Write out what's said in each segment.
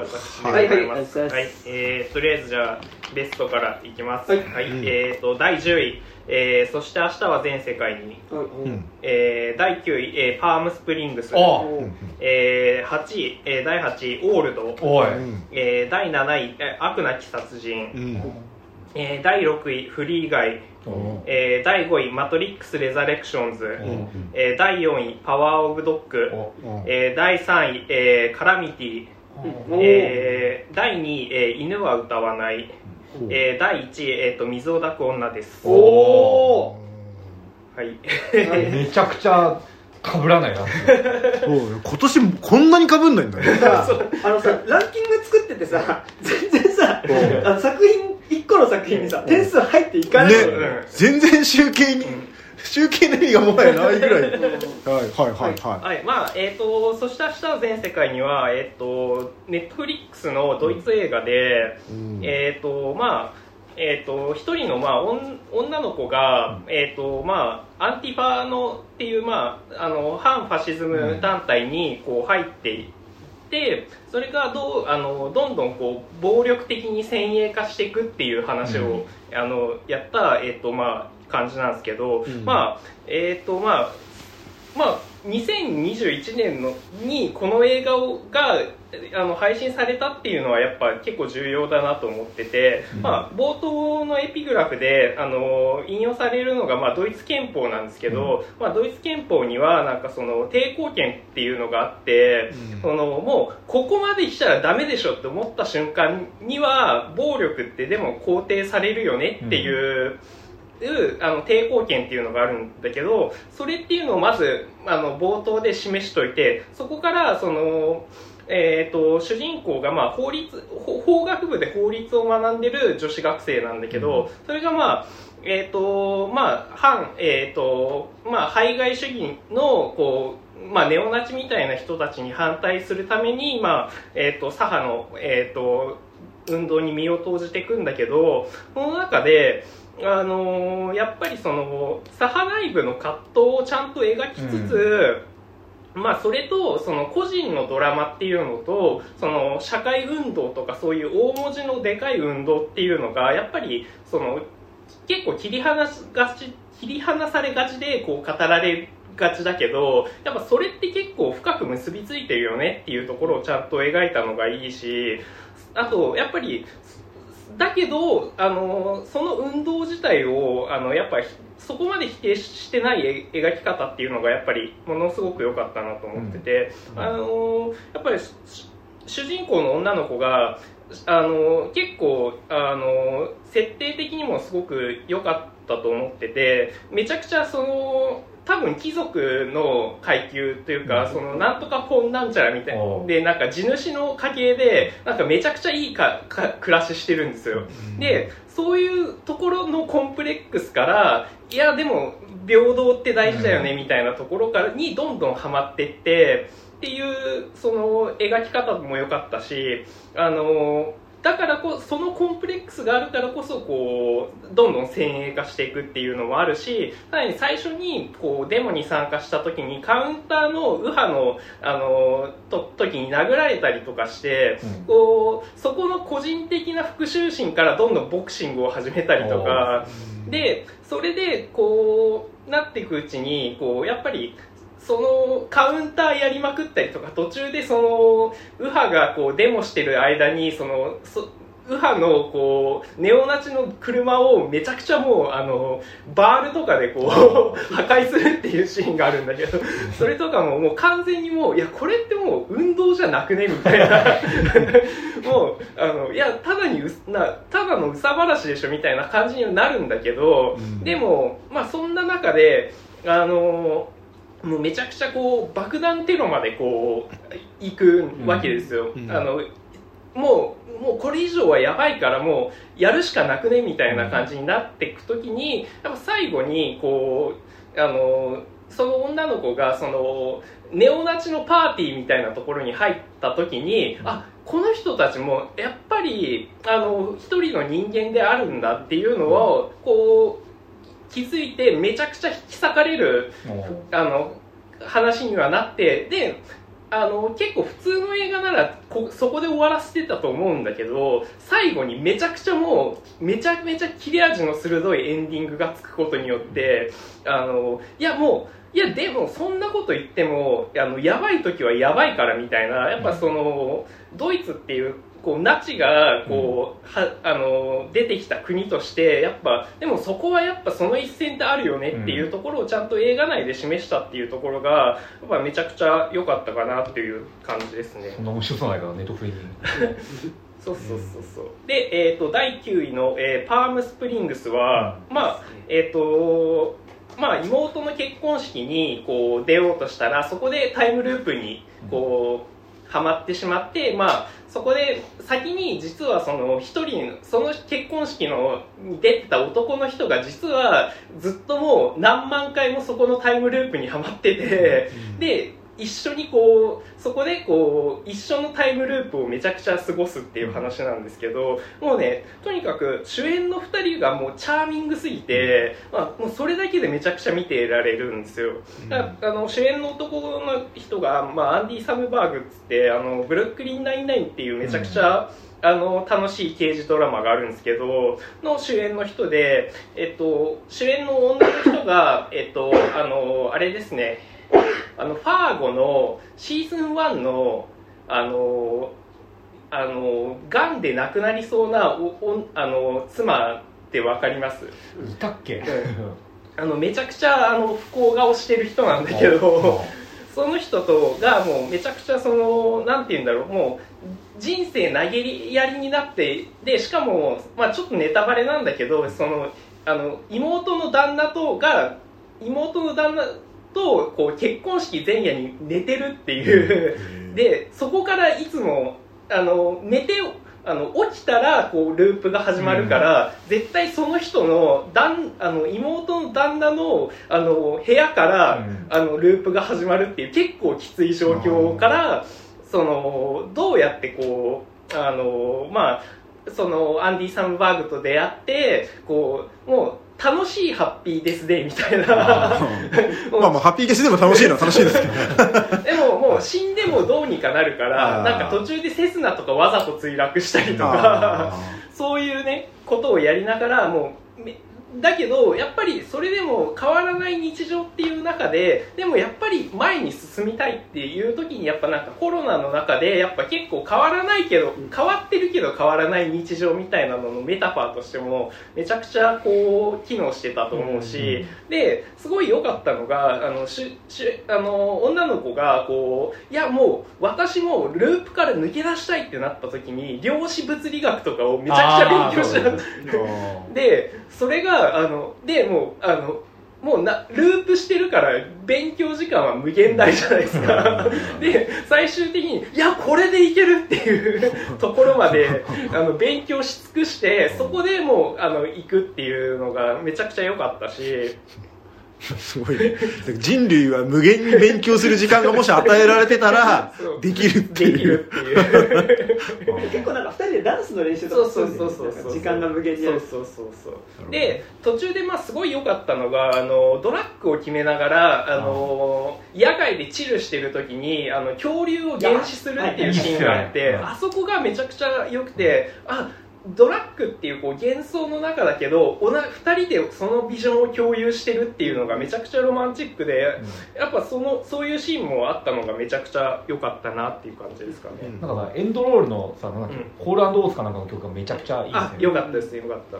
私はいでございます。ははい。い、えー、とりあえずじゃあ、ベストからいきます。はい。えーと、第10位、えー、そして明日は全世界に、うんえー、第9位、えー、パームスプリングス、あえー、8位、えー、第8位、オールド、おい、えー、第7位、えー悪なき殺人、うん。えー、第6位、フリーガイ、えー、第5位、マトリックス・レザレクションズ、えー、第4位、パワー・オブ・ドッグ、おえー、第3位、えー、カラミティ、えー、第2位、えー、犬は歌わない、えー、第1位、えー、と水を抱く女です。おおはい。めちゃくちゃ被らないな。そうよ。今年こんなに被んないんだねさ あのさランキング作っててさ全然さあの作品一個の作品にさ点数入っていかないねのよ。全然集計に集計の意味がもはやないぐらい。はいはいはいははい、まあ、えっ、と、そして明日は全世界には、えっ、と、ネットフリックスのドイツ映画で、いうん。えっ、と、まあ、えっ、と、一人の、まあ、おん女の子が、えっ、と、まあ、アンティファのっていう、まあ、あの、反ファシズム団体に、こう、入っていって、それがどう、あの、どんどん、こう、暴力的に先鋭化していくっていう話を、あの、やった、えっ、と、まあ、感じなんですけど、うん。まあ、えっ、と、まあ、まあ、2021年のにこの映画をがあの配信されたっていうのはやっぱ結構重要だなと思ってて、まあ、冒頭のエピグラフであの引用されるのが、まあ、ドイツ憲法なんですけど、まあ、ドイツ憲法にはなんかその抵抗権っていうのがあって、うん。そのもうここまで来たらダメでしょって思った瞬間には暴力ってでも肯定されるよねっていう。いうあの抵抗権っていうのがあるんだけどそれっていうのをまずあの冒頭で示しといてそこからその、えー、と主人公がまあ法律法法学部で法律を学んでる女子学生なんだけど、それがまあえーとまあ、反、えーとまあ、排外主義のこう、まあ、ネオナチみたいな人たちに反対するために、まあえー、と左派の、えー、と運動に身を投じていくんだけどその中で、あのーやっぱりその左派内部の葛藤をちゃんと描きつつ、まあ、それとその個人のドラマっていうのとその社会運動とかそういう大文字のでかい運動っていうのがやっぱりその結構切り離しがち切り離されがちでこう語られがちだけどやっぱそれって結構深く結びついてるよねっていうところをちゃんと描いたのがいいしあとやっぱりだけどあのその運動自体をあのやっぱりそこまで否定してないえ描き方っていうのがやっぱりものすごく良かったなと思ってて、あのやっぱりし主人公の女の子があの結構あの設定的にもすごく良かったと思っててめちゃくちゃその多分貴族の階級というか、そのなんとか本なんちゃらみたいおう。でなんか地主の家系でなんかめちゃくちゃいいかか暮らししてるんですよ、でそういうところのコンプレックスからいやでも平等って大事だよねみたいなところからにどんどんはまっていってっていうその描き方も良かったしあのだからこそのコンプレックスがあるからこそこうどんどん先鋭化していくっていうのもあるしさらに最初にこうデモに参加した時にカウンターの右派のあのと時に殴られたりとかして、うん。こうそこの個人的な復讐心からどんどんボクシングを始めたりとか。でそれでこうなっていくうちにこうやっぱりそのカウンターやりまくったりとか途中でその右派がこうデモしてる間にそのそ右派のこうネオナチの車をめちゃくちゃもうあのバールとかでこう 破壊するっていうシーンがあるんだけどそれとかももう完全にもういやこれってもう運動じゃなくねみたいな。もうあのいやただにうなただのうさばらしでしょみたいな感じにはなるんだけど、うん。でもまあそんな中であのもうめちゃくちゃこう爆弾テロまでこう行くわけですよ、うん。あのもうもうこれ以上はやばいからもうやるしかなくねみたいな感じになっていくときにやっぱ最後にこうあのその女の子がそのネオナチのパーティーみたいなところに入った時に、あこの人たちもやっぱりあの一人の人間であるんだっていうのをこう気づいてめちゃくちゃ引き裂かれるあの話にはなってであの結構普通の映画ならこそこで終わらせてたと思うんだけど最後にめちゃくちゃもうめちゃめちゃ切れ味の鋭いエンディングがつくことによってあのいやもういやでもそんなこと言ってもあのやばい時はやばいからみたいなやっぱそのドイツっていうこうナチがこう、はあの出てきた国としてやっぱでもそこはやっぱその一線ってあるよねっていうところをちゃんと映画内で示したっていうところがやっぱめちゃくちゃ良かったかなっていう感じですね。そんな面白そうないからネットフリに。そうそうそうそう。で、えー、と第9位の、えーパームスプリングスは、まあえっ、とまあ妹の結婚式にこう出ようとしたらそこでタイムループにこうはまってしまってまあそこで先に実はその一人その結婚式のに出てた男の人が実はずっともう何万回もそこのタイムループにはまってて、で一緒にこうそこでこう一緒のタイムループをめちゃくちゃ過ごすっていう話なんですけどもうねとにかく主演の2人がもうチャーミングすぎて、まあ、もうそれだけでめちゃくちゃ見てられるんですよ、だからあの主演の男の人が、まあ、アンディ・サムバーグっつってあのブルックリン99っていうめちゃくちゃ、あの楽しい刑事ドラマがあるんですけどの主演の人で、えっと、主演の女の人が、えっと、あのあれですねあのファーゴのシーズン1のあのあの癌で亡くなりそうなおおあの妻って分かります？いたっけ？あのめちゃくちゃあの不幸顔してる人なんだけどその人とがもうめちゃくちゃそのなんて言うんだろうもう人生投げやりになってでしかも、まあ、ちょっとネタバレなんだけどそのあの妹の旦那とが妹の旦那とこう結婚式前夜に寝てるっていう、でそこからいつもあの寝てあの起きたらこうループが始まるから、絶対その人の旦あの妹の旦那のあの部屋から、うん。あのループが始まるっていう結構きつい状況からそのどうやってこうあのまあそのアンディ・サムバーグと出会ってこうもう楽しいハッピーデスデーみたいな。まあまあハッピーゲスでも楽しいのは楽しいですけど。ねでももう死んでもどうにかなるからなんか途中でセスナとかわざと墜落したりとあか そういうねことをやりながらもうめだけどやっぱりそれでも変わらない日常っていう中ででもやっぱり前に進みたいっていう時にやっぱなんかコロナの中でやっぱ結構変わらないけど変わってるけど変わらない日常みたいなののメタファーとしてもめちゃくちゃこう機能してたと思うし、ですごい良かったのがあのししあの女の子がこういやもう私もループから抜け出したいってなった時に量子物理学とかをめちゃくちゃ勉強した。で それがあのでもうあのもうなループしてるから勉強時間は無限大じゃないですか。で最終的にいやこれでいけるっていう ところまであの勉強し尽くしてそこでもうあの行くっていうのがめちゃくちゃ良かったしすごいね。人類は無限に勉強する時間がもし与えられてたらできるっていう。るっていう。結構なんか二人でダンスの練習とかそうそうそうそうそう。時間が無限にある。そうそうそうそう。で途中でまあすごい良かったのがあのドラッグを決めながらあの野外でチルしてる時にあの恐竜を原始するっていうシーンがあってあそこがめちゃくちゃ良くてあドラッグっていうこう幻想の中だけどおな2人でそのビジョンを共有してるっていうのがめちゃくちゃロマンチックでやっぱそのそういうシーンもあったのがめちゃくちゃ良かったなっていう感じですかね、うん。なんかさエンドロールのさなんだっけうん。コールオースかなんかの曲がめちゃくちゃいい。ですよねあよかったですよかった。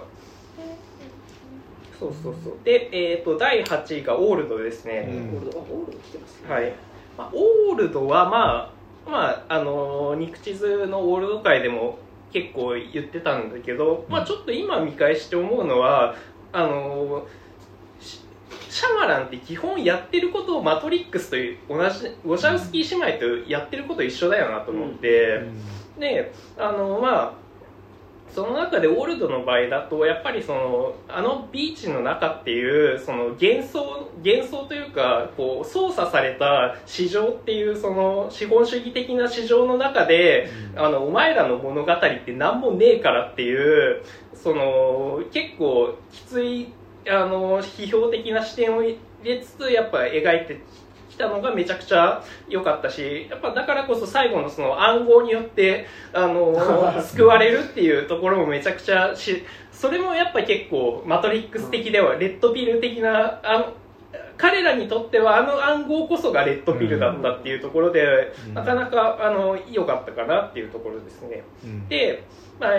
そうそうそう。で、えー、と第8位がオールドですね、うん。オールドあオールド来てますね。はい、まあ、オールドはまあまああのー肉地図のオールド界でも結構言ってたんだけど、まあ、ちょっと今見返して思うのはあのーシシャマランって基本やってることをマトリックスという同じウォシャウスキー姉妹とやってること一緒だよなと思って、であのまあその中でオールドの場合だとやっぱりそのあのビーチの中っていうその幻想幻想というかこう操作された市場っていうその資本主義的な市場の中で、あのお前らの物語って何もねえからっていうその結構きついあの批評的な視点を入れつつやっぱ描いてきたのがめちゃくちゃ良かったしやっぱだからこそ最後のその暗号によってあの 救われるっていうところもめちゃくちゃしそれもやっぱ結構マトリックス的ではレッドピル的なあの彼らにとってはあの暗号こそがレッドピルだったっていうところで、うん。なかなかあの良かったかなっていうところですね。うん。で、まあ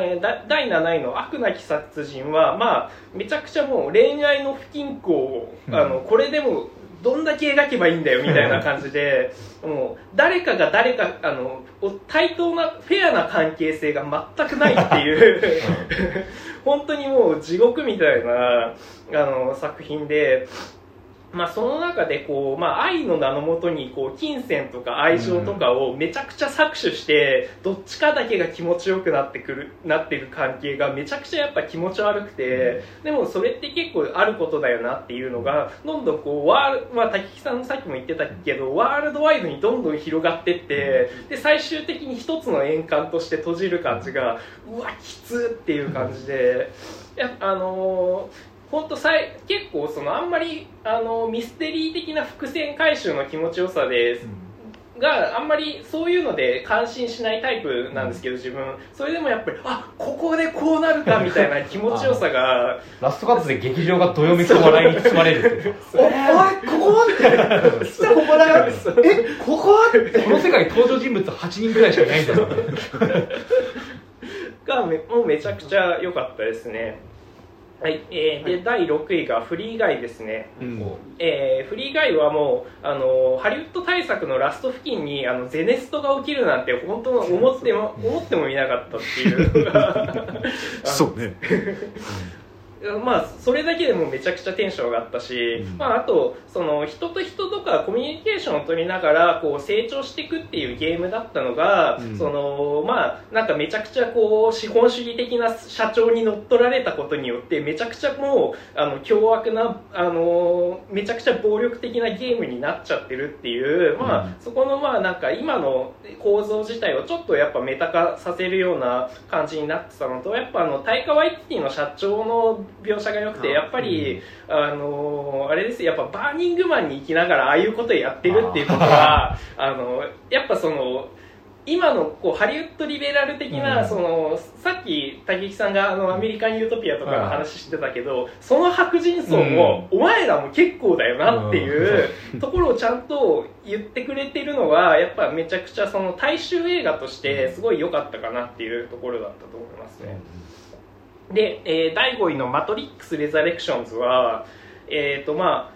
第7位の悪なき殺人は、まあ、めちゃくちゃもう恋愛の不均衡を、うん。あのこれでもどんだけ描けばいいんだよみたいな感じでもう誰かが誰かあのお対等なフェアな関係性が全くないっていう 本当にもう地獄みたいなあの作品で。まあ、その中でこう、まあ、愛の名のもとにこう金銭とか愛情とかをめちゃくちゃ搾取して、どっちかだけが気持ちよくなってくるなってる関係がめちゃくちゃやっぱ気持ち悪くて、でもそれって結構あることだよなっていうのがどんどんこうワール、まあ、滝木さんもさっきも言ってたけどワールドワイドにどんどん広がってってで最終的に一つの円環として閉じる感じがうわきつっていう感じで。やあのー本当さい結構そのあんまりあのミステリー的な伏線回収の気持ちよさでがあんまりそういうので感心しないタイプなんですけど自分。それでもやっぱりあここでこうなるかみたいな気持ちよさが。ラストカットで劇場がどよめきと笑いに包まれる おおいここって。実はここだよえこここの世界登場人物8人ぐらいしかいないんだ。よ がめもうめちゃくちゃ良かったですねはい、えーで、第6位がフリーガイですね、うん。えーフリーガイはもうあのハリウッド大作のラスト付近にあのゼネストが起きるなんて本当思っても思ってもみなかったっていう。そうね まあそれだけでもめちゃくちゃテンション上がったし、うん。まあ、あとその人と人とかコミュニケーションを取りながらこう成長していくっていうゲームだったのが、うん。そのまあなんかめちゃくちゃこう資本主義的な社長に乗っ取られたことによってめちゃくちゃもうあの凶悪なあのめちゃくちゃ暴力的なゲームになっちゃってるっていう、まあうん。そこのまあなんか今の構造自体をちょっとやっぱメタ化させるような感じになってたのとやっぱあのタイカワイティの社長の描写が良くてあやっぱり、あのあれですよ。やっぱバーニングマンに生きながらああいうことやってるっていうことは あのやっぱその今のこうハリウッドリベラル的な、うん。そのさっき竹木さんがあのアメリカン・ユートピアとかのはい話してたけど、その白人層も、お前らも結構だよなっていうところをちゃんと言ってくれてるのはやっぱめちゃくちゃその大衆映画としてすごい良かったかなっていうところだったと思いますね。で、えー第5位の「マトリックス・レザレクションズは」えっ、とま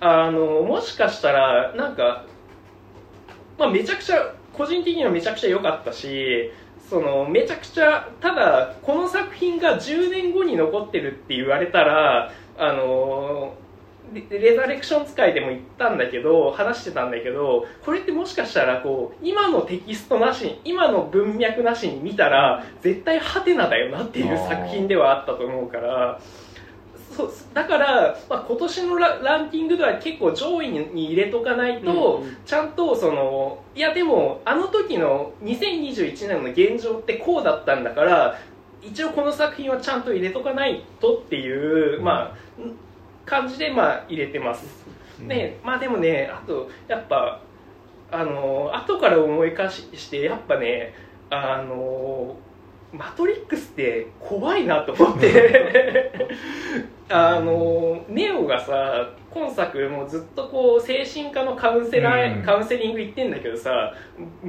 ああのもしかしたらなんか、まあ、めちゃくちゃ個人的にはめちゃくちゃ良かったしそのめちゃくちゃただこの作品が10年後に残ってるって言われたらあのレレザレクション使いでも言ったんだけど話してたんだけどこれってもしかしたらこう今のテキストなしに今の文脈なしに見たら絶対ハテナだよなっていう作品ではあったと思うからそうだから、まあ、今年のラランキングでは結構上位に入れとかないと、うんうん。ちゃんとそのいやでもあの時の2021年の現状ってこうだったんだから一応この作品はちゃんと入れとかないとっていう、まあん感じでまあ入れてます。ねまあでもねあとやっぱあの後から思い返してやっぱねあのマトリックスって怖いなと思って。あのネオがさ今作もうずっとこう精神科のカウンセラー、うん。カウンセリング行ってんだけどさ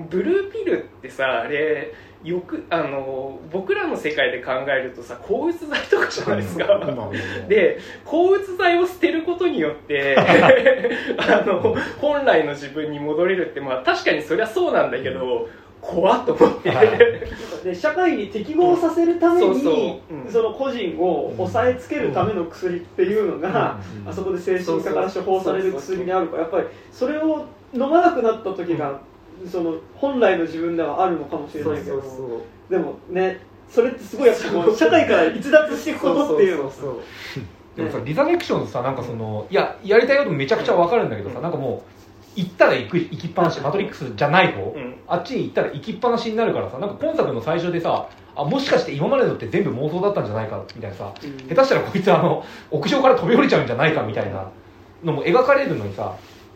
ブルーピルってさあれよくあの僕らの世界で考えるとさ抗うつ剤とかじゃないですか、で抗うつ剤を捨てることによって あの本来の自分に戻れるってまあ確かにそりゃそうなんだけど怖っと思って、はい。で社会に適合させるために、うん。その個人を抑えつけるための薬っていうのが、うんあそこで精神科から処方される薬にあるからやっぱりそれを飲まなくなった時が、その本来の自分ではあるのかもしれないけど。でもねそれってすごいやっぱこう社会から逸脱していくことっていうのそうそうでもさリザレクションズさなんかそのいややりたいことめちゃくちゃわかるんだけどさなんかもう行ったら行く行きっぱなしマトリックスじゃない方、うん。あっちに行ったら行きっぱなしになるからさなんか今作の最初でさあもしかして今までのって全部妄想だったんじゃないかみたいなさうん。下手したらこいつあの屋上から飛び降りちゃうんじゃないかみたいなのも描かれるのにさ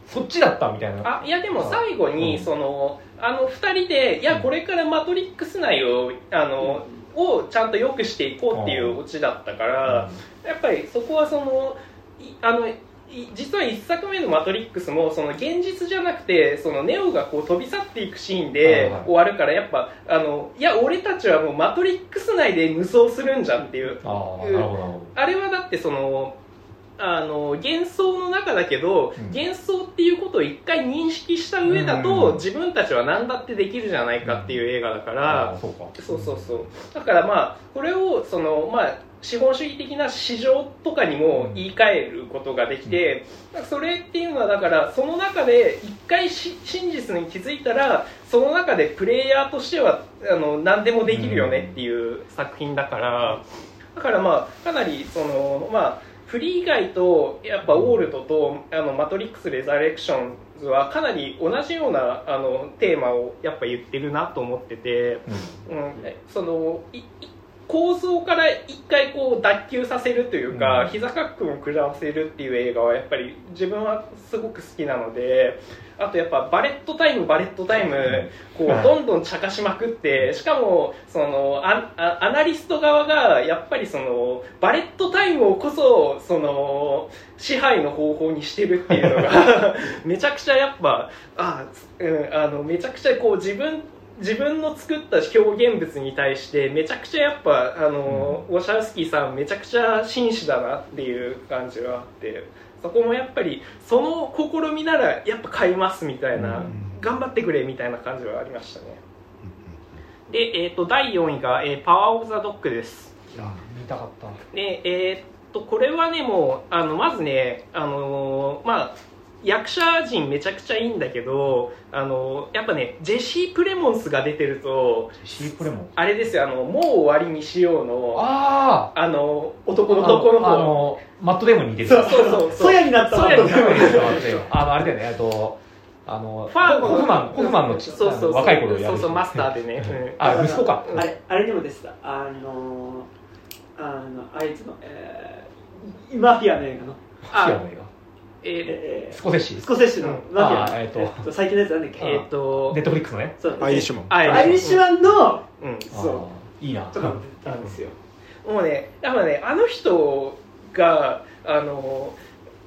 そっちだったみたいな。あいやでも最後に、そのあの2人でいやこれからマトリックス内をあの、をちゃんと良くしていこうっていうオチだったから、やっぱりそこはそのあの実は1作目の「マトリックス」もその現実じゃなくてそのネオがこう飛び去っていくシーンで終わるからやっぱあのいや俺たちはもうマトリックス内で無双するんじゃんっていう。あれはだってそのあの幻想の中だけど、うん、幻想っていうことを一回認識した上だと、うん、自分たちは何だってできるじゃないかっていう映画だから、そうそうそうだからまあこれをそのまあ資本主義的な市場とかにも言い換えることができて、うん、それっていうのはだからその中で一回真実に気づいたらその中でプレイヤーとしてはあの何でもできるよねっていう作品だから、だからまあかなりそのまあフリー以外とやっぱオールドとあのマトリックス・レザレクションズはかなり同じようなあのテーマをやっぱ言ってるなと思ってて、うん、うん、そのい構造から一回こう脱臼させるというか、うん、膝カックを食らわせるっていう映画はやっぱり自分はすごく好きなのであとやっぱバレットタイムバレットタイムこうどんどん茶化しまくってしかもそのアアナリスト側がやっぱりそのバレットタイムをこそその支配の方法にしてるっていうのが めちゃくちゃやっぱあ、うん、あのめちゃくちゃこう自分自分の作った表現物に対してめちゃくちゃやっぱあの、うん、ウォシャウスキーさんめちゃくちゃ真摯だなっていう感じはあってそこもやっぱりその試みならやっぱ買いますみたいな、うん、頑張ってくれみたいな感じはありましたね、うん、で、えーと、第4位が、えー「パワー・オブ・ザ・ドッグ」です。いや見たかった。でえー、っとこれはねもうあのまずねあのー、まあ役者陣めちゃくちゃいいんだけどあのやっぱねジェシー・プレモンスが出てるとジェシー・プレモン。あれですよあのもう終わりにしようのああの男の男の方マットデーモンに似てる。そうそうそうソヤになったソヤになった。あのあれだよねあとあのファーホフマンホフマンのそうそう若い頃やるそうそうマスターでね、あ息子か。あれあれにもですた。あのあのあいつの、えー、マフィアの映画の。マフィアの映画えー、スコセッシスコセッシのマフィア、えー、と。最近のやつなんだっけ？えっ、と。ネットフリックスのね。アイリッシュマン。アイリッシュマン。の、うん、そう。いいな。とかたんですよ。もうねやっぱねあの人があの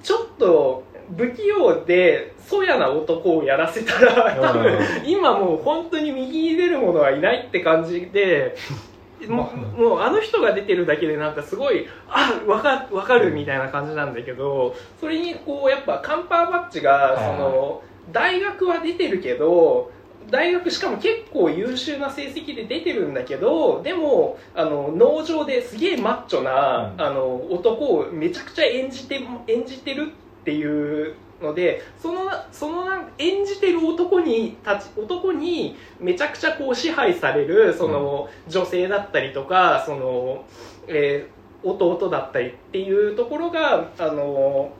ちょっと不器用でそやな男をやらせたら多分今もう本当に右に出る者はいないって感じで ももうあの人が出てるだけでなんかすごいあ分か分かるみたいな感じなんだけどそれにこうやっぱカンパーバッジがその大学は出てるけど大学しかも結構優秀な成績で出てるんだけどでもあの農場ですげえマッチョな、あの男をめちゃくちゃ演じて演じてるっていうのでそのその演じてる男に立ち男にめちゃくちゃこう支配されるその女性だったりとかその、えー、弟だったりっていうところがあの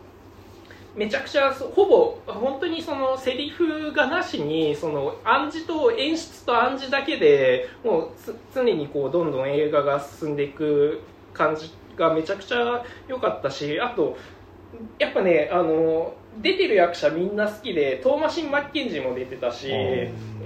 めちゃくちゃほぼ本当にそのセリフがなしにその暗示と演出と暗示だけでもう常にこうどんどん映画が進んでいく感じがめちゃくちゃ良かったしあとやっぱねあの出てる役者みんな好きでトーマシン・マッケンジーも出てたし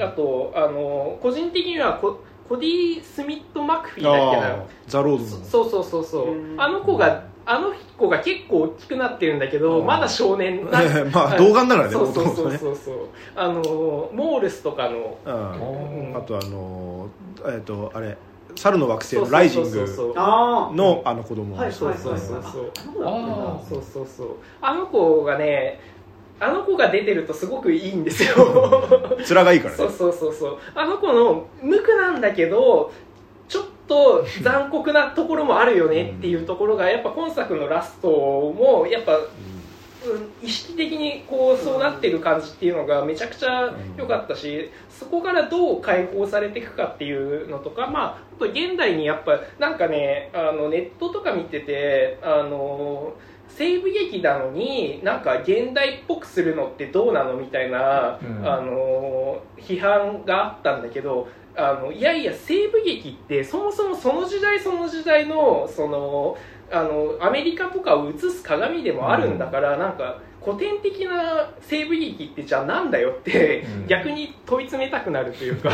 あとあの個人的にはココディ・スミット・マクフィーだっけな？ザ・ロードそうそうそうそう。あの子があの子が結構大きくなってるんだけどまだ少年 まあ童顔だからねそうそうそうそう。そうあのモールスとかの、うん、あとあのえっ、ー、とあれ猿の惑星のライジングのあの子供。そうそうそうそうそう。そうそうあの子がねあの子が出てるとすごくいいんですよ。面がいいからね。そうそうそうそう。あの子の無垢なんだけどちょっと残酷なところもあるよねっていうところがやっぱ今作のラストもやっぱ、意識的にこうそうなってる感じっていうのがめちゃくちゃ良かったし、そこからどう解放されていくかっていうのとか、まあ、あと現代にやっぱなんかねあのネットとか見ててあの西部劇なのになんか現代っぽくするのってどうなのみたいな、うん、あの批判があったんだけどあのいやいや西部劇ってそもそもその時代その時代のそのあのアメリカとかを映す鏡でもあるんだから、うん、なんか古典的な西部劇ってじゃあなんだよって、逆に問い詰めたくなるというか。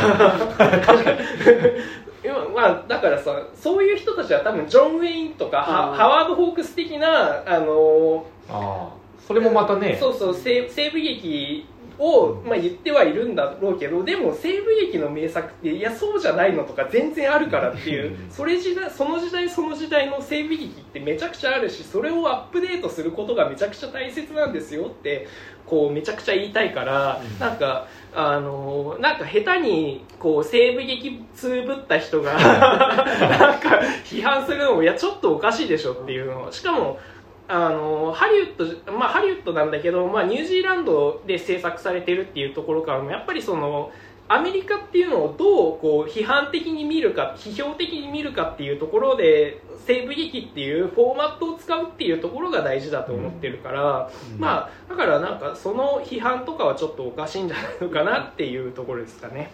まあ、だからさそういう人たちは多分ジョン・ウェインとかハワード・ホークス的なあのあそれもまたね。そうそう西西部劇を、まあ、言ってはいるんだろうけどでも西部劇の名作っていやそうじゃないのとか全然あるからっていうそれ時代その時代その時代の西部劇ってめちゃくちゃあるしそれをアップデートすることがめちゃくちゃ大切なんですよってこうめちゃくちゃ言いたいから、うん、なんかあのなんか下手にこう西部劇つぶった人が なんか批判するのもいやちょっとおかしいでしょっていうのしかもあのハリウッド、まあ、ハリウッドなんだけど、まあ、ニュージーランドで制作されてるっていうところからもやっぱりそのアメリカっていうのをどうこう批判的に見るか批評的に見るかっていうところで西部劇っていうフォーマットを使うっていうところが大事だと思ってるから、うん、まあだからなんかその批判とかはちょっとおかしいんじゃないのかなっていうところですかね。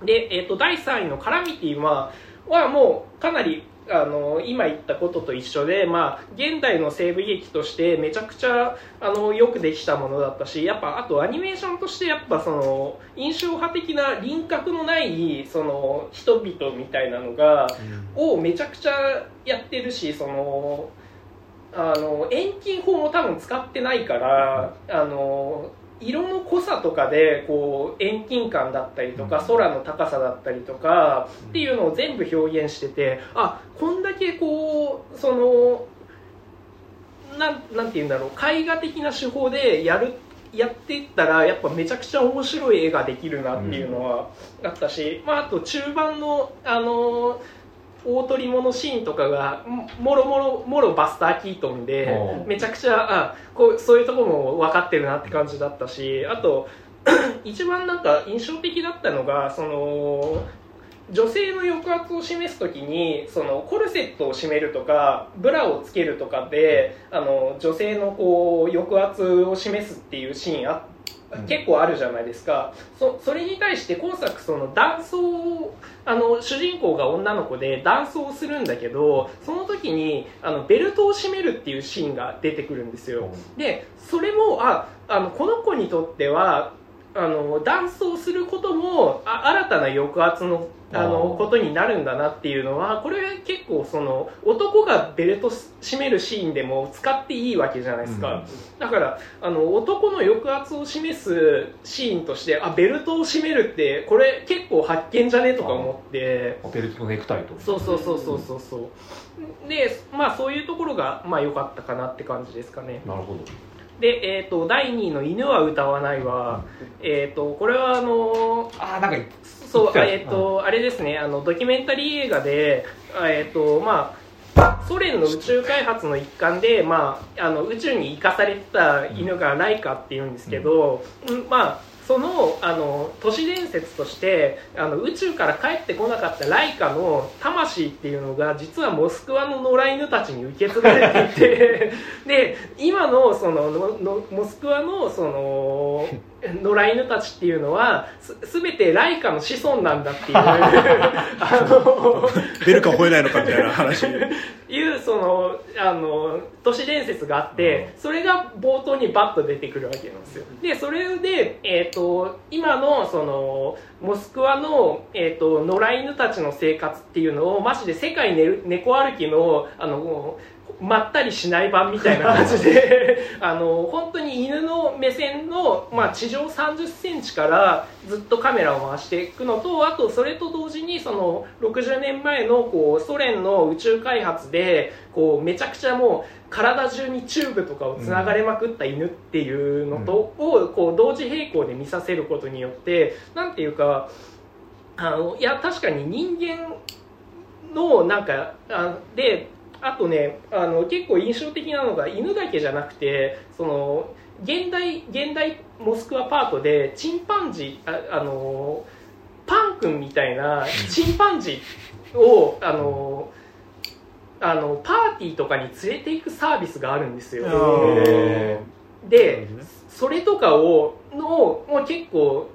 うん、で、えーと、と第3位の「カラミティは」はもうかなりあの今言ったことと一緒で、まあ、現代の西部劇としてめちゃくちゃあのよくできたものだったしやっぱあとアニメーションとしてやっぱその印象派的な輪郭のないその人々みたいなのが、うん、をめちゃくちゃやってるしそのあの遠近法も多分使ってないから、あの色の濃さとかでこう遠近感だったりとか空の高さだったりとかっていうのを全部表現しててあこんだけこうそのなんなんて言うんだろう絵画的な手法でやるやっていったらやっぱめちゃくちゃ面白い絵ができるなっていうのはあったし、まあ、あと中盤のあの大取り物シーンとかがもろもろもろバスター・キートンでめちゃくちゃあこうそういうところも分かってるなって感じだったしあと 一番なんか印象的だったのがその女性の抑圧を示す時にそのコルセットを締めるとかブラをつけるとかであの女性のこう抑圧を示すっていうシーンあって。結構あるじゃないですか、そそれに対して今作その男装あの主人公が女の子で男装するんだけどその時にあのベルトを締めるっていうシーンが出てくるんですよ、でそれもああのこの子にとってはあの男装することもあ新たな抑圧のあのことになるんだなっていうのはこれ結構その男がベルト締めるシーンでも使っていいわけじゃないですか、うん、だからあの男の抑圧を示すシーンとしてあベルトを締めるってこれ結構発見じゃねとか思って。ベルトのネクタイとそうそうそうそうそうそう。でまあそういうところがまあ良かったかなって感じですかね。なるほどで、えーと、第2位の「犬は歌わないは」えーと、これはあのあなんかそうえーと、あれですねあのドキュメンタリー映画で、えーとまあ、ソ連の宇宙開発の一環で、まあ、あの宇宙に生かされた犬がライカっていうんですけど、うん、まあそのあの都市伝説としてあの宇宙から帰ってこなかったライカの魂っていうのが実はモスクワの野良犬たちに受け継がれていて で今のそののモスクワのその 野良犬たちっていうのはす全てライカの子孫なんだっていう。あの出るか吠えないのかみたいな話。いうそのあの都市伝説があって、それが冒頭にバッと出てくるわけなんですよ。でそれで、えーと、今のそのモスクワの、えーと、野良犬たちの生活っていうのをマジで世界猫歩きのあのまったりしない版みたいな 感じであの本当に犬の目線の、まあ、地上3 0センチからずっとカメラを回していくのとあとそれと同時にその60年前のこうソ連の宇宙開発でこうめちゃくちゃもう体中にチューブとかをつながれまくった犬っていうのと、うん、をこう同時並行で見させることによってなんていうかあのいや確かに人間のなんかあであとねあの結構印象的なのが犬だけじゃなくてその現代現代モスクワパートでチンパンジーああのパン君みたいなチンパンジーをあのあのパーティーとかに連れていくサービスがあるんですよ。でそれとかをのもう結構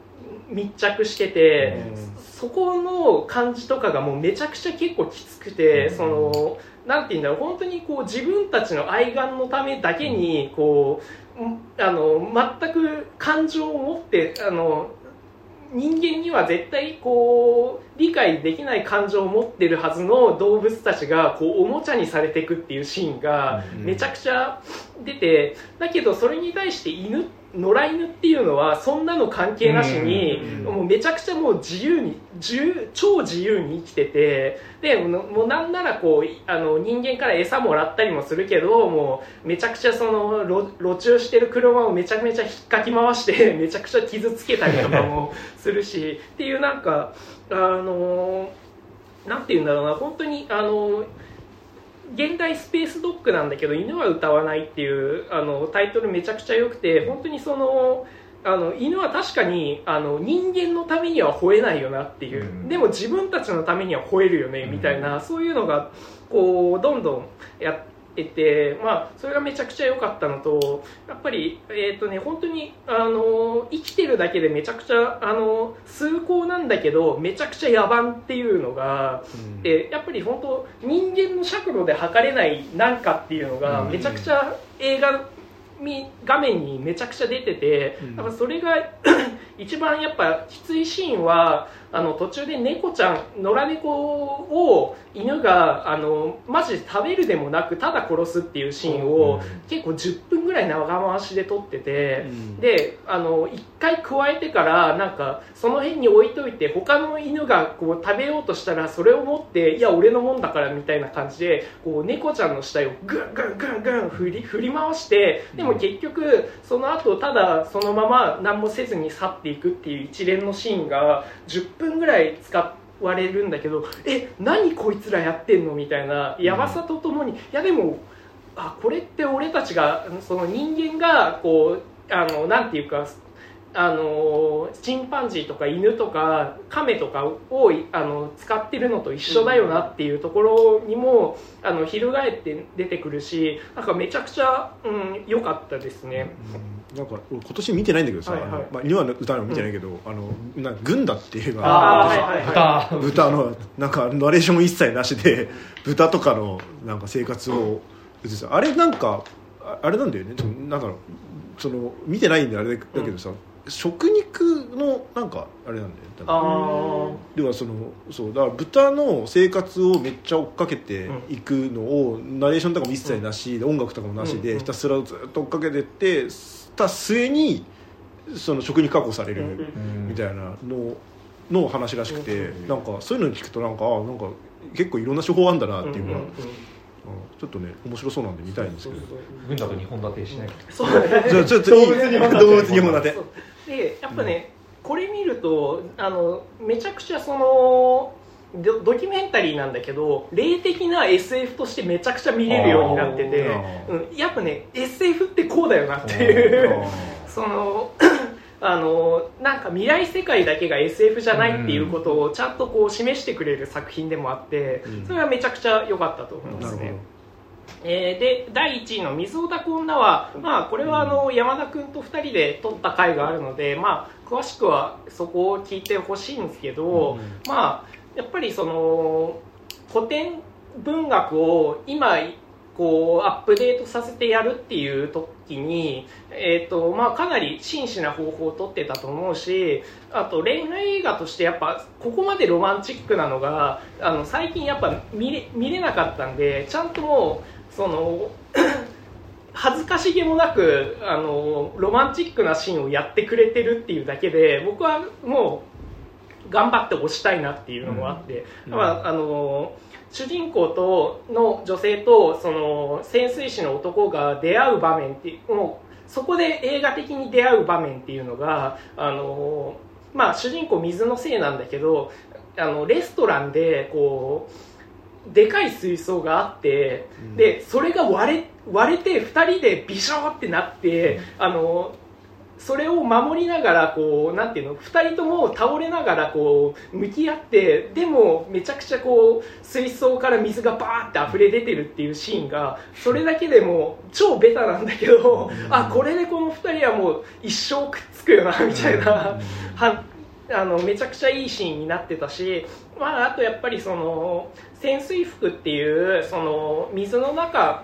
密着しててそこの感じとかがもうめちゃくちゃ結構きつくてそのなんて言うんだろう本当にこう自分たちの愛玩のためだけにこうあの全く感情を持ってあの人間には絶対こう理解できない感情を持ってるはずの動物たちがこうおもちゃにされていくっていうシーンがめちゃくちゃ出てだけどそれに対して犬野良犬っていうのはそんなの関係なしにもうめちゃくちゃもう自由に超自由に生きててでもうなんならこうあの人間から餌もらったりもするけどもうめちゃくちゃその路中してる車をめちゃめちゃ引っかき回して めちゃくちゃ傷つけたりとかもするしっていうなんかあのなんて言うんだろうな本当にあの現代スペースドッグなんだけど犬は歌わないっていうあのタイトルめちゃくちゃ良くて本当にそのあの犬は確かにあの人間のためには吠えないよなっていう、うん、でも自分たちのためには吠えるよねみたいな、うん、そういうのがこうどんどんやってて、まあ、それがめちゃくちゃ良かったのとやっぱり、えーとね、本当にあの生きてるだけでめちゃくちゃあの崇高なんだけどめちゃくちゃ野蛮っていうのが、うん、えやっぱり本当人間の尺度で測れないなんかっていうのがめちゃくちゃ映画画面にめちゃくちゃ出てて、だからそれが 一番やっぱきついシーンはあの途中で猫ちゃん野良猫を犬があのマジで食べるでもなくただ殺すっていうシーンを、結構10分ぐらい長回しで撮ってて、うん、であの1回加えてからなんかその辺に置いといて他の犬がこう食べようとしたらそれを持っていや俺のもんだからみたいな感じでこう猫ちゃんの死体をグングングングン振り振り回してでも結局その後ただそのまま何もせずに去っていくっていう一連のシーンが10分分ぐらい使われるんだけどえ何こいつらやってんのみたいなやばさとともに、いやでもあこれって俺たちがその人間がこうあのなんていうかあのチンパンジーとか犬とかカメとかをあの使ってるのと一緒だよなっていうところにもあの翻って出てくるしなんかめちゃくちゃ良、うん、かったですね。うん、なんか今年見てないんだけどさ、はいはい、まあ、犬は歌の見てないけど、うん、あのなグンダっていう映画あはいはいはい、豚のなんかナレーション一切なしで豚とかのなんか生活をあれなんかあれなんだよね。なんだろう。その見てないんであれだけどさ、食肉のなんかあれなんだよあではそのそうだから豚の生活をめっちゃ追っかけていくのを、うん、ナレーションとかも一切なし、うん、音楽とかもなしで、ひたすらずっと追っかけてってた末にその食肉加工されるみたいなのの話らしくて、うん、なんかそういうのに聞くとなんかあなんか結構いろんな手法あるんだなっていうか。ちょっとね面白そうなんで見たいんですけど。軍だと2本立てしないそう。じゃあちょっと動物2本立て。でやっぱね、うん、これ見るとあのめちゃくちゃそのドドキュメンタリーなんだけど霊的な SF としてめちゃくちゃ見れるようになってて、うん、やっぱね SF ってこうだよなっていう。その あのなんか未来世界だけが SF じゃないっていうことをちゃんとこう示してくれる作品でもあってそれはめちゃくちゃ良かったと思いますね。えー、で第1位の「水を抱く女は」まあ、これはあの山田君と2人で撮った回があるので、まあ、詳しくはそこを聞いてほしいんですけど、うん、まあ、やっぱりその古典文学を今こうアップデートさせてやるっていう時に、えーとまあ、かなり真摯な方法をとってたと思うしあと恋愛映画としてやっぱここまでロマンチックなのがあの最近やっぱ見れ見れなかったんでちゃんともうその 恥ずかしげもなくあのロマンチックなシーンをやってくれてるっていうだけで僕はもう頑張って推したいなっていうのもあって、うん、まあ、あの主人公との女性とその潜水士の男が出会う場面ってもうそこで映画的に出会う場面っていうのがあの、まあ、主人公水のせいなんだけどあのレストランでこうでかい水槽があって、うん、でそれが割れ割れて2人でビショーってなって、うん、あのそれを守りながらこうなんていうの2人とも倒れながらこう向き合ってでもめちゃくちゃこう水槽から水がバーって溢れ出てるっていうシーンがそれだけでも超ベタなんだけど、うん、あこれでこの2人はもう一生くっつくよなみたいな、あのめちゃくちゃいいシーンになってたし、まあ、あとやっぱりその潜水服っていうその水の中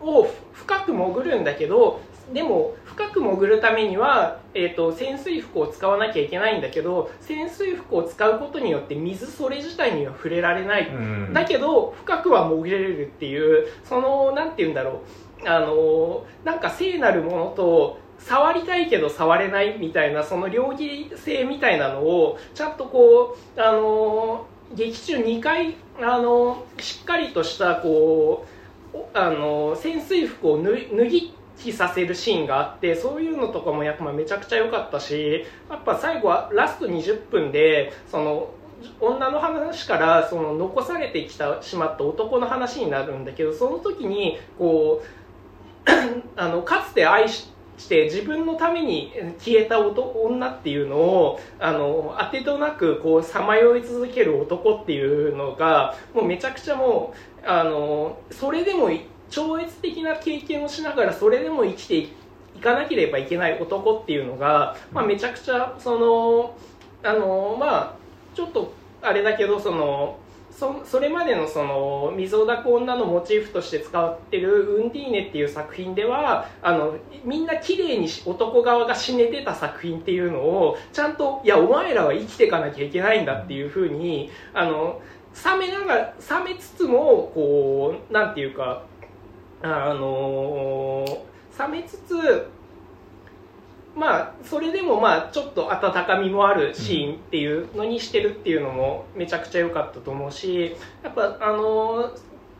を深く潜るんだけどでも深く潜るためには、えーと、潜水服を使わなきゃいけないんだけど潜水服を使うことによって水それ自体には触れられない、うん、だけど深くは潜れるっていうそのなんて言うんだろう。あのなんか聖なるものと触りたいけど触れないみたいなその両義性みたいなのをちゃんとこうあの劇中2回あのしっかりとしたこうあの潜水服を脱ぎ着させるシーンがあってそういうのとかもやっぱめちゃくちゃ良かったしやっぱ最後はラスト20分でその女の話からその残されてきたしまった男の話になるんだけどその時にこう あのかつて愛して自分のために消えた女っていうのをあの当てとなくこうさまよい続ける男っていうのがもうめちゃくちゃもうあのそれでも超越的な経験をしながらそれでも生きていかなければいけない男っていうのが、まあ、めちゃくちゃそのあのまあちょっとあれだけどそのそそれまでのその水を抱く女のモチーフとして使ってる「ウンディーネ」っていう作品ではあのみんな綺麗に男側が死ねてた作品っていうのをちゃんといやお前らは生きていかなきゃいけないんだっていうふうにあの冷めながら冷めつつもこうなんていうかあの冷めつつまあそれでもまあちょっと温かみもあるシーンっていうのにしてるっていうのもめちゃくちゃ良かったと思うしやっぱあの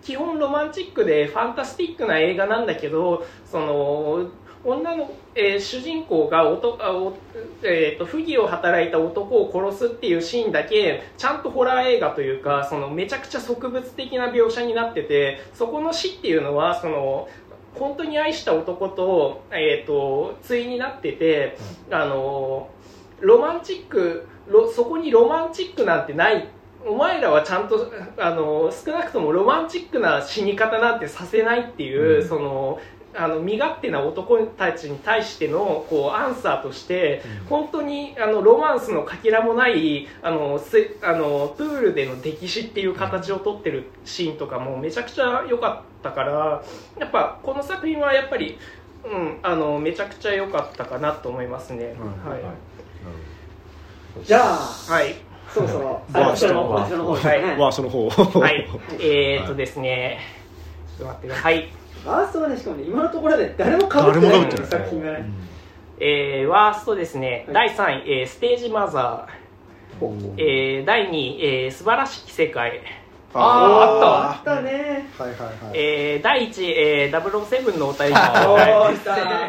基本ロマンチックでファンタスティックな映画なんだけどその女の、えー、主人公がおとあお、えーと、不義を働いた男を殺すっていうシーンだけちゃんとホラー映画というかそのめちゃくちゃ植物的な描写になっててそこの死っていうのはその本当に愛した男と,、えーと、対になってて、あのロマンチックそこにロマンチックなんてない。お前らはちゃんとあの少なくともロマンチックな死に方なんてさせないっていう、うん、そのあの身勝手な男たちに対してのこうアンサーとして、うん、本当にあのロマンスのかけらもないあのせあのプールでの溺死っていう形をとってるシーンとかもめちゃくちゃ良かったからやっぱこの作品はやっぱり、うん、あのめちゃくちゃ良かったかなと思いますね。はい、はい、じゃあ、はい、そろそろワーストの方、はい、ワーストの方、はい、えー、っとですね、ちょっと待ってください。ワーストはねしかもね今のところで誰もかぶってない。の作品がね、えー、ワーストですね、はい、第3位、えー、ステージマザー、えー、第2位、えー、素晴らしき世界。あああったあったね、はいはいはい。えー、第1位、えー、007のお便り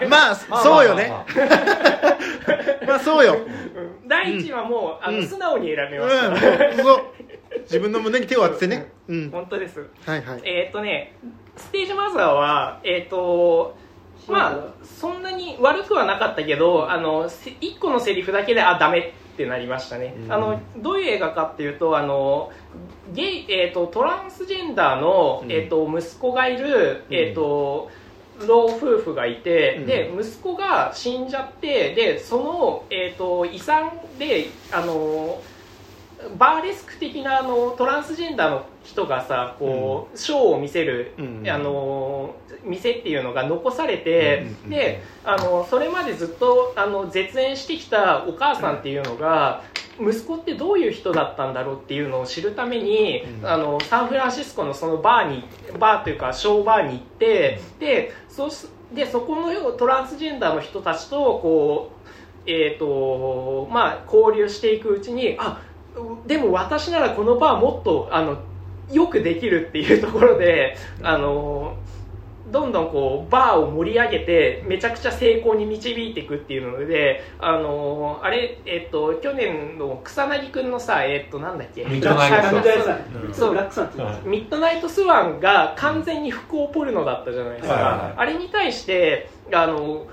まあそうよね。まあ そうよ。第1位はもう、あの素直に選びました、自分の胸に手を当ててね、うん、本当です。はいはい。えっとねステージマザーは、えっ、ー、と、まあ、そんなに悪くはなかったけど、あの、1個のセリフだけで、あ、ダメってなりましたね。あの、どういう映画かっていうと、あの、ゲイ、えっ、ー、と、トランスジェンダーの、えっ、ー、と、息子がいる、えっ、と、老夫婦がいて、うん、で息子が死んじゃってでその、えーと遺産であのバーレスク的なあのトランスジェンダーの人がさこう、ショーを見せる、うん、あの店っていうのが残されて、うん、であのそれまでずっとあの絶縁してきたお母さんっていうのが、息子ってどういう人だったんだろうっていうのを知るために、うん、あのサンフランシスコのそのバーにバーというかショーバーに行ってでそでそこのトランスジェンダーの人たちとこうえーとまあ、交流していくうちにあでも私ならこのバーもっとあのよくできるっていうところであのどんどんこうバーを盛り上げてめちゃくちゃ成功に導いていくっていうのであのあれ、えっと、去年の草薙君のさえっとなんだっけ？ミッドナイトスワン。ミッドナイトスワン。が完全に不幸ポルノだったじゃないですか、あれに対してあの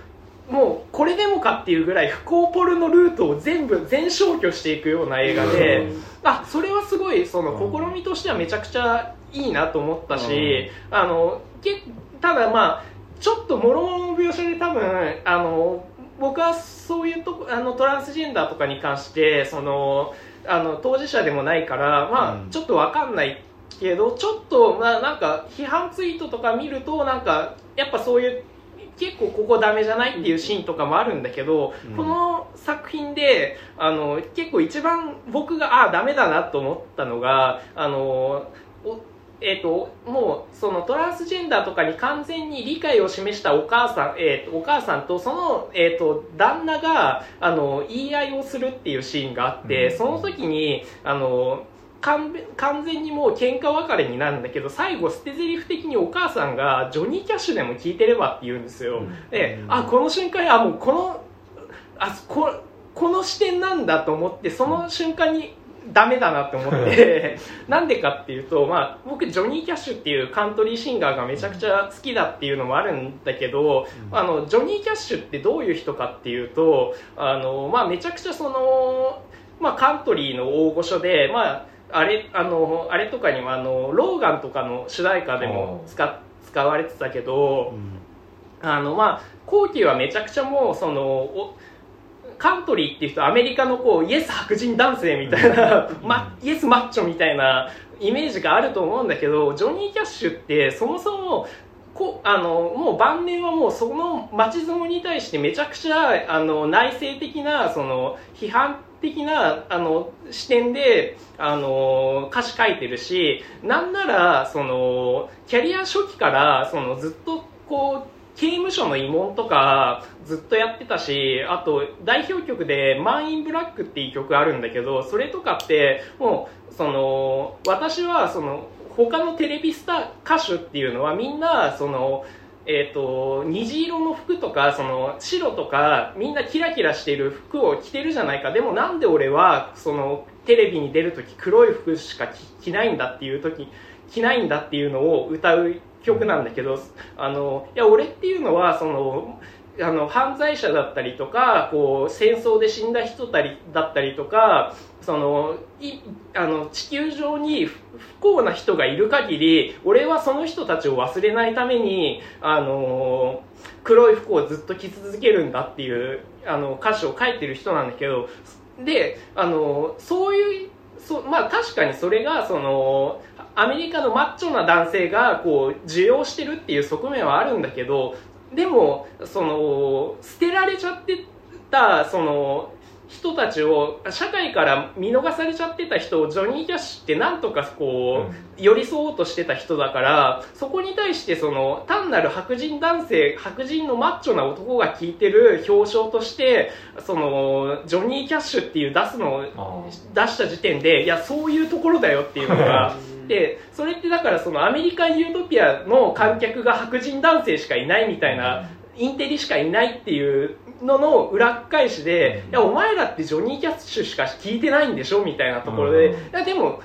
もうこれでもかっていうぐらい不幸ポルノルートを全部全消去していくような映画で、あそれはすごいその試みとしてはめちゃくちゃいいなと思ったし、あのけただまあちょっともろもろの描写で多分あの僕はそういうとあのトランスジェンダーとかに関してそのあの当事者でもないから、まあ、ちょっと分かんないけどちょっと、まあ、なんか批判ツイートとか見るとなんかやっぱそういう結構ここダメじゃないっていうシーンとかもあるんだけど、うん。この作品であの結構一番僕がああダメだなと思ったのがあのおえー、ともうそのトランスジェンダーとかに完全に理解を示したお母さん、えー、とお母さんとその、えー、と旦那があの言い合いをするっていうシーンがあって、うん。その時にあの完完全にもう喧嘩別れになるんだけど最後捨て台詞的にお母さんがジョニー・キャッシュでも聞いてればって言うんですよ、であこの瞬間あもうこのあここの視点なんだと思ってその瞬間にダメだなって思って。なんでかっていうと、まあ、僕ジョニー・キャッシュっていうカントリーシンガーがめちゃくちゃ好きだっていうのもあるんだけど、あのジョニー・キャッシュってどういう人かっていうとあの、まあ、めちゃくちゃその、まあ、カントリーの大御所で、まあ、あれあのあれとかにはあのローガンとかの主題歌でも使使われてたけど。あのまあ後期はめちゃくちゃもうそのおカントリーっていう人アメリカのこうイエス白人男性みたいな、ま、イエスマッチョみたいなイメージがあると思うんだけどジョニー・キャッシュってそもそもこあのもう晩年はもうその町相撲に対してめちゃくちゃあの内省的なその批判的なあの視点であの歌詞書いてるしなんならそのキャリア初期からそのずっとこう刑務所の慰問とかずっとやってたしあと代表曲で「マン・イン・ブラック」っていう曲あるんだけどそれとかってもうその私はその他のテレビスター歌手っていうのはみんなそのえー、と虹色の服とかその白とかみんなキラキラしてる服を着てるじゃないか。でもなんで俺はそのテレビに出る時黒い服しか着着ないんだっていう時着ないんだっていうのを歌う曲なんだけどあのいや俺っていうのはそのあの犯罪者だったりとかこう戦争で死んだ人だったりとかそのいあの地球上に不幸な人がいる限り俺はその人たちを忘れないためにあの黒い服をずっと着続けるんだっていうあの歌詞を書いてる人なんだけどであのそういうそまあ確かにそれがそのアメリカのマッチョな男性がこう受容してるっていう側面はあるんだけどでもその捨てられちゃってたその人たちを社会から見逃されちゃってた人をジョニー・キャッシュってなんとかこう、寄り添おうとしてた人だからそこに対してその単なる白人男性白人のマッチョな男が聞いてる表彰としてそのジョニー・キャッシュっていう出すのを出した時点でいやそういうところだよっていうのが。でそれってだからそのアメリカン・ユートピアの観客が白人男性しかいないみたいな、インテリしかいないっていうのの裏っ返しで、いやお前らってジョニー・キャッシュしか聞いてないんでしょみたいなところで、いやでも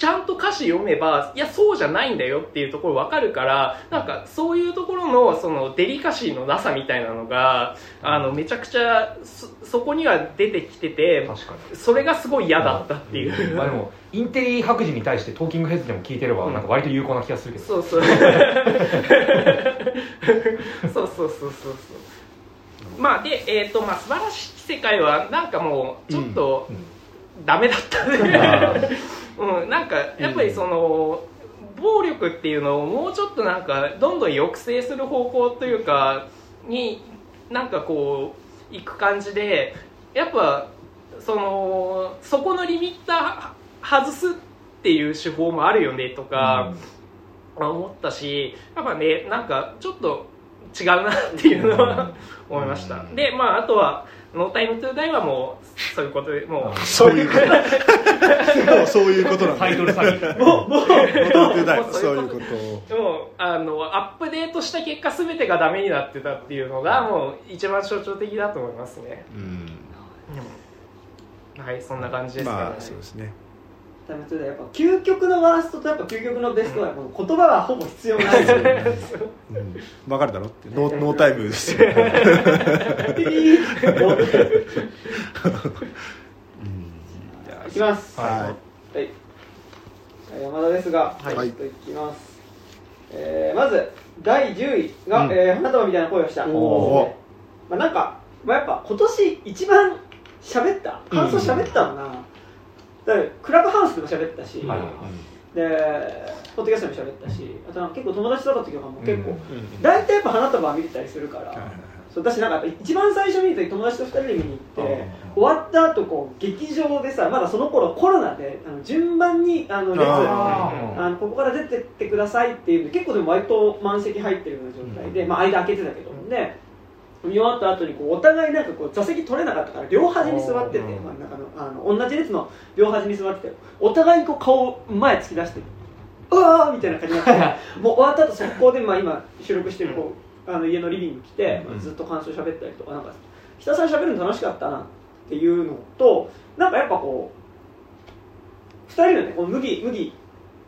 ちゃんと歌詞読めばいやそうじゃないんだよっていうところ分かるからなんかそういうところのそのデリカシーのなさみたいなのがあのめちゃくちゃそそこには出てきてて確かに。それがすごい嫌だったっていう。まあでもインテリ白人に対してトーキングヘッズでも聞いてればうん。なんか割と有効な気がするけど、そうそう。そうそうそうそうそうまあでえっ、とまあ素晴らしき世界はなんかもうちょっとうん。ダメだったね、うん、なんかやっぱりその、暴力っていうのをもうちょっとなんかどんどん抑制する方向というかになんかこういく感じでやっぱそのそこのリミッター外すっていう手法もあるよねとか、思ったしやっぱねなんかちょっと違うなっていうのは思いました、うんでまああとは「ノータイムトゥーダイはもうそういうことでもうそういうこと。もう そういうことなんだ。タイトル詐欺。もうもうそういうこと。でもあのアップデートした結果全てがダメになってたっていうのがもう一番象徴的だと思いますね、うん。はいそんな感じですかね、まあそうですねタイムトゥーダイやっぱ究極のワーストとやっぱ究極のベストはやっぱ言葉はほぼ必要ないですよねうん。分かるだろ？ってノーノータイムですよ。うんいきます。ははい。山田ですが、はい。ちょっといきます、えーまず第10位が、うん。えー花束みたいな声をした。おまあ、なんか、まあ、やっぱ今年一番喋った感想喋ったのな、だからクラブハウスでも喋ったし、はい。はいでポッドキャストにも喋ったしあと結構友達と会った時とかも結構、大体やっぱ花束は見てたりするから、そう私なんか一番最初見た時友達と2人で見に行って終わった後こう劇場でさまだその頃コロナであの順番にあの列あのここから出てってくださいっていうんで結構でも割と満席入ってるような状態で、まあ、間開けてたけど。で見終わった後にこうお互いなんかこう座席取れなかったから両端に座ってて、まあ、なんかのあの同じ列の両端に座っててお互いこう顔前突き出してうわーみたいな感じになって もう終わった後速攻で、まあ、今収録してるこうあの家のリビング来て、まあ、ずっと感想喋ったりとかなんかひたすら喋るの楽しかった？なっていうのとなんかやっぱこう2人のねこの麦麦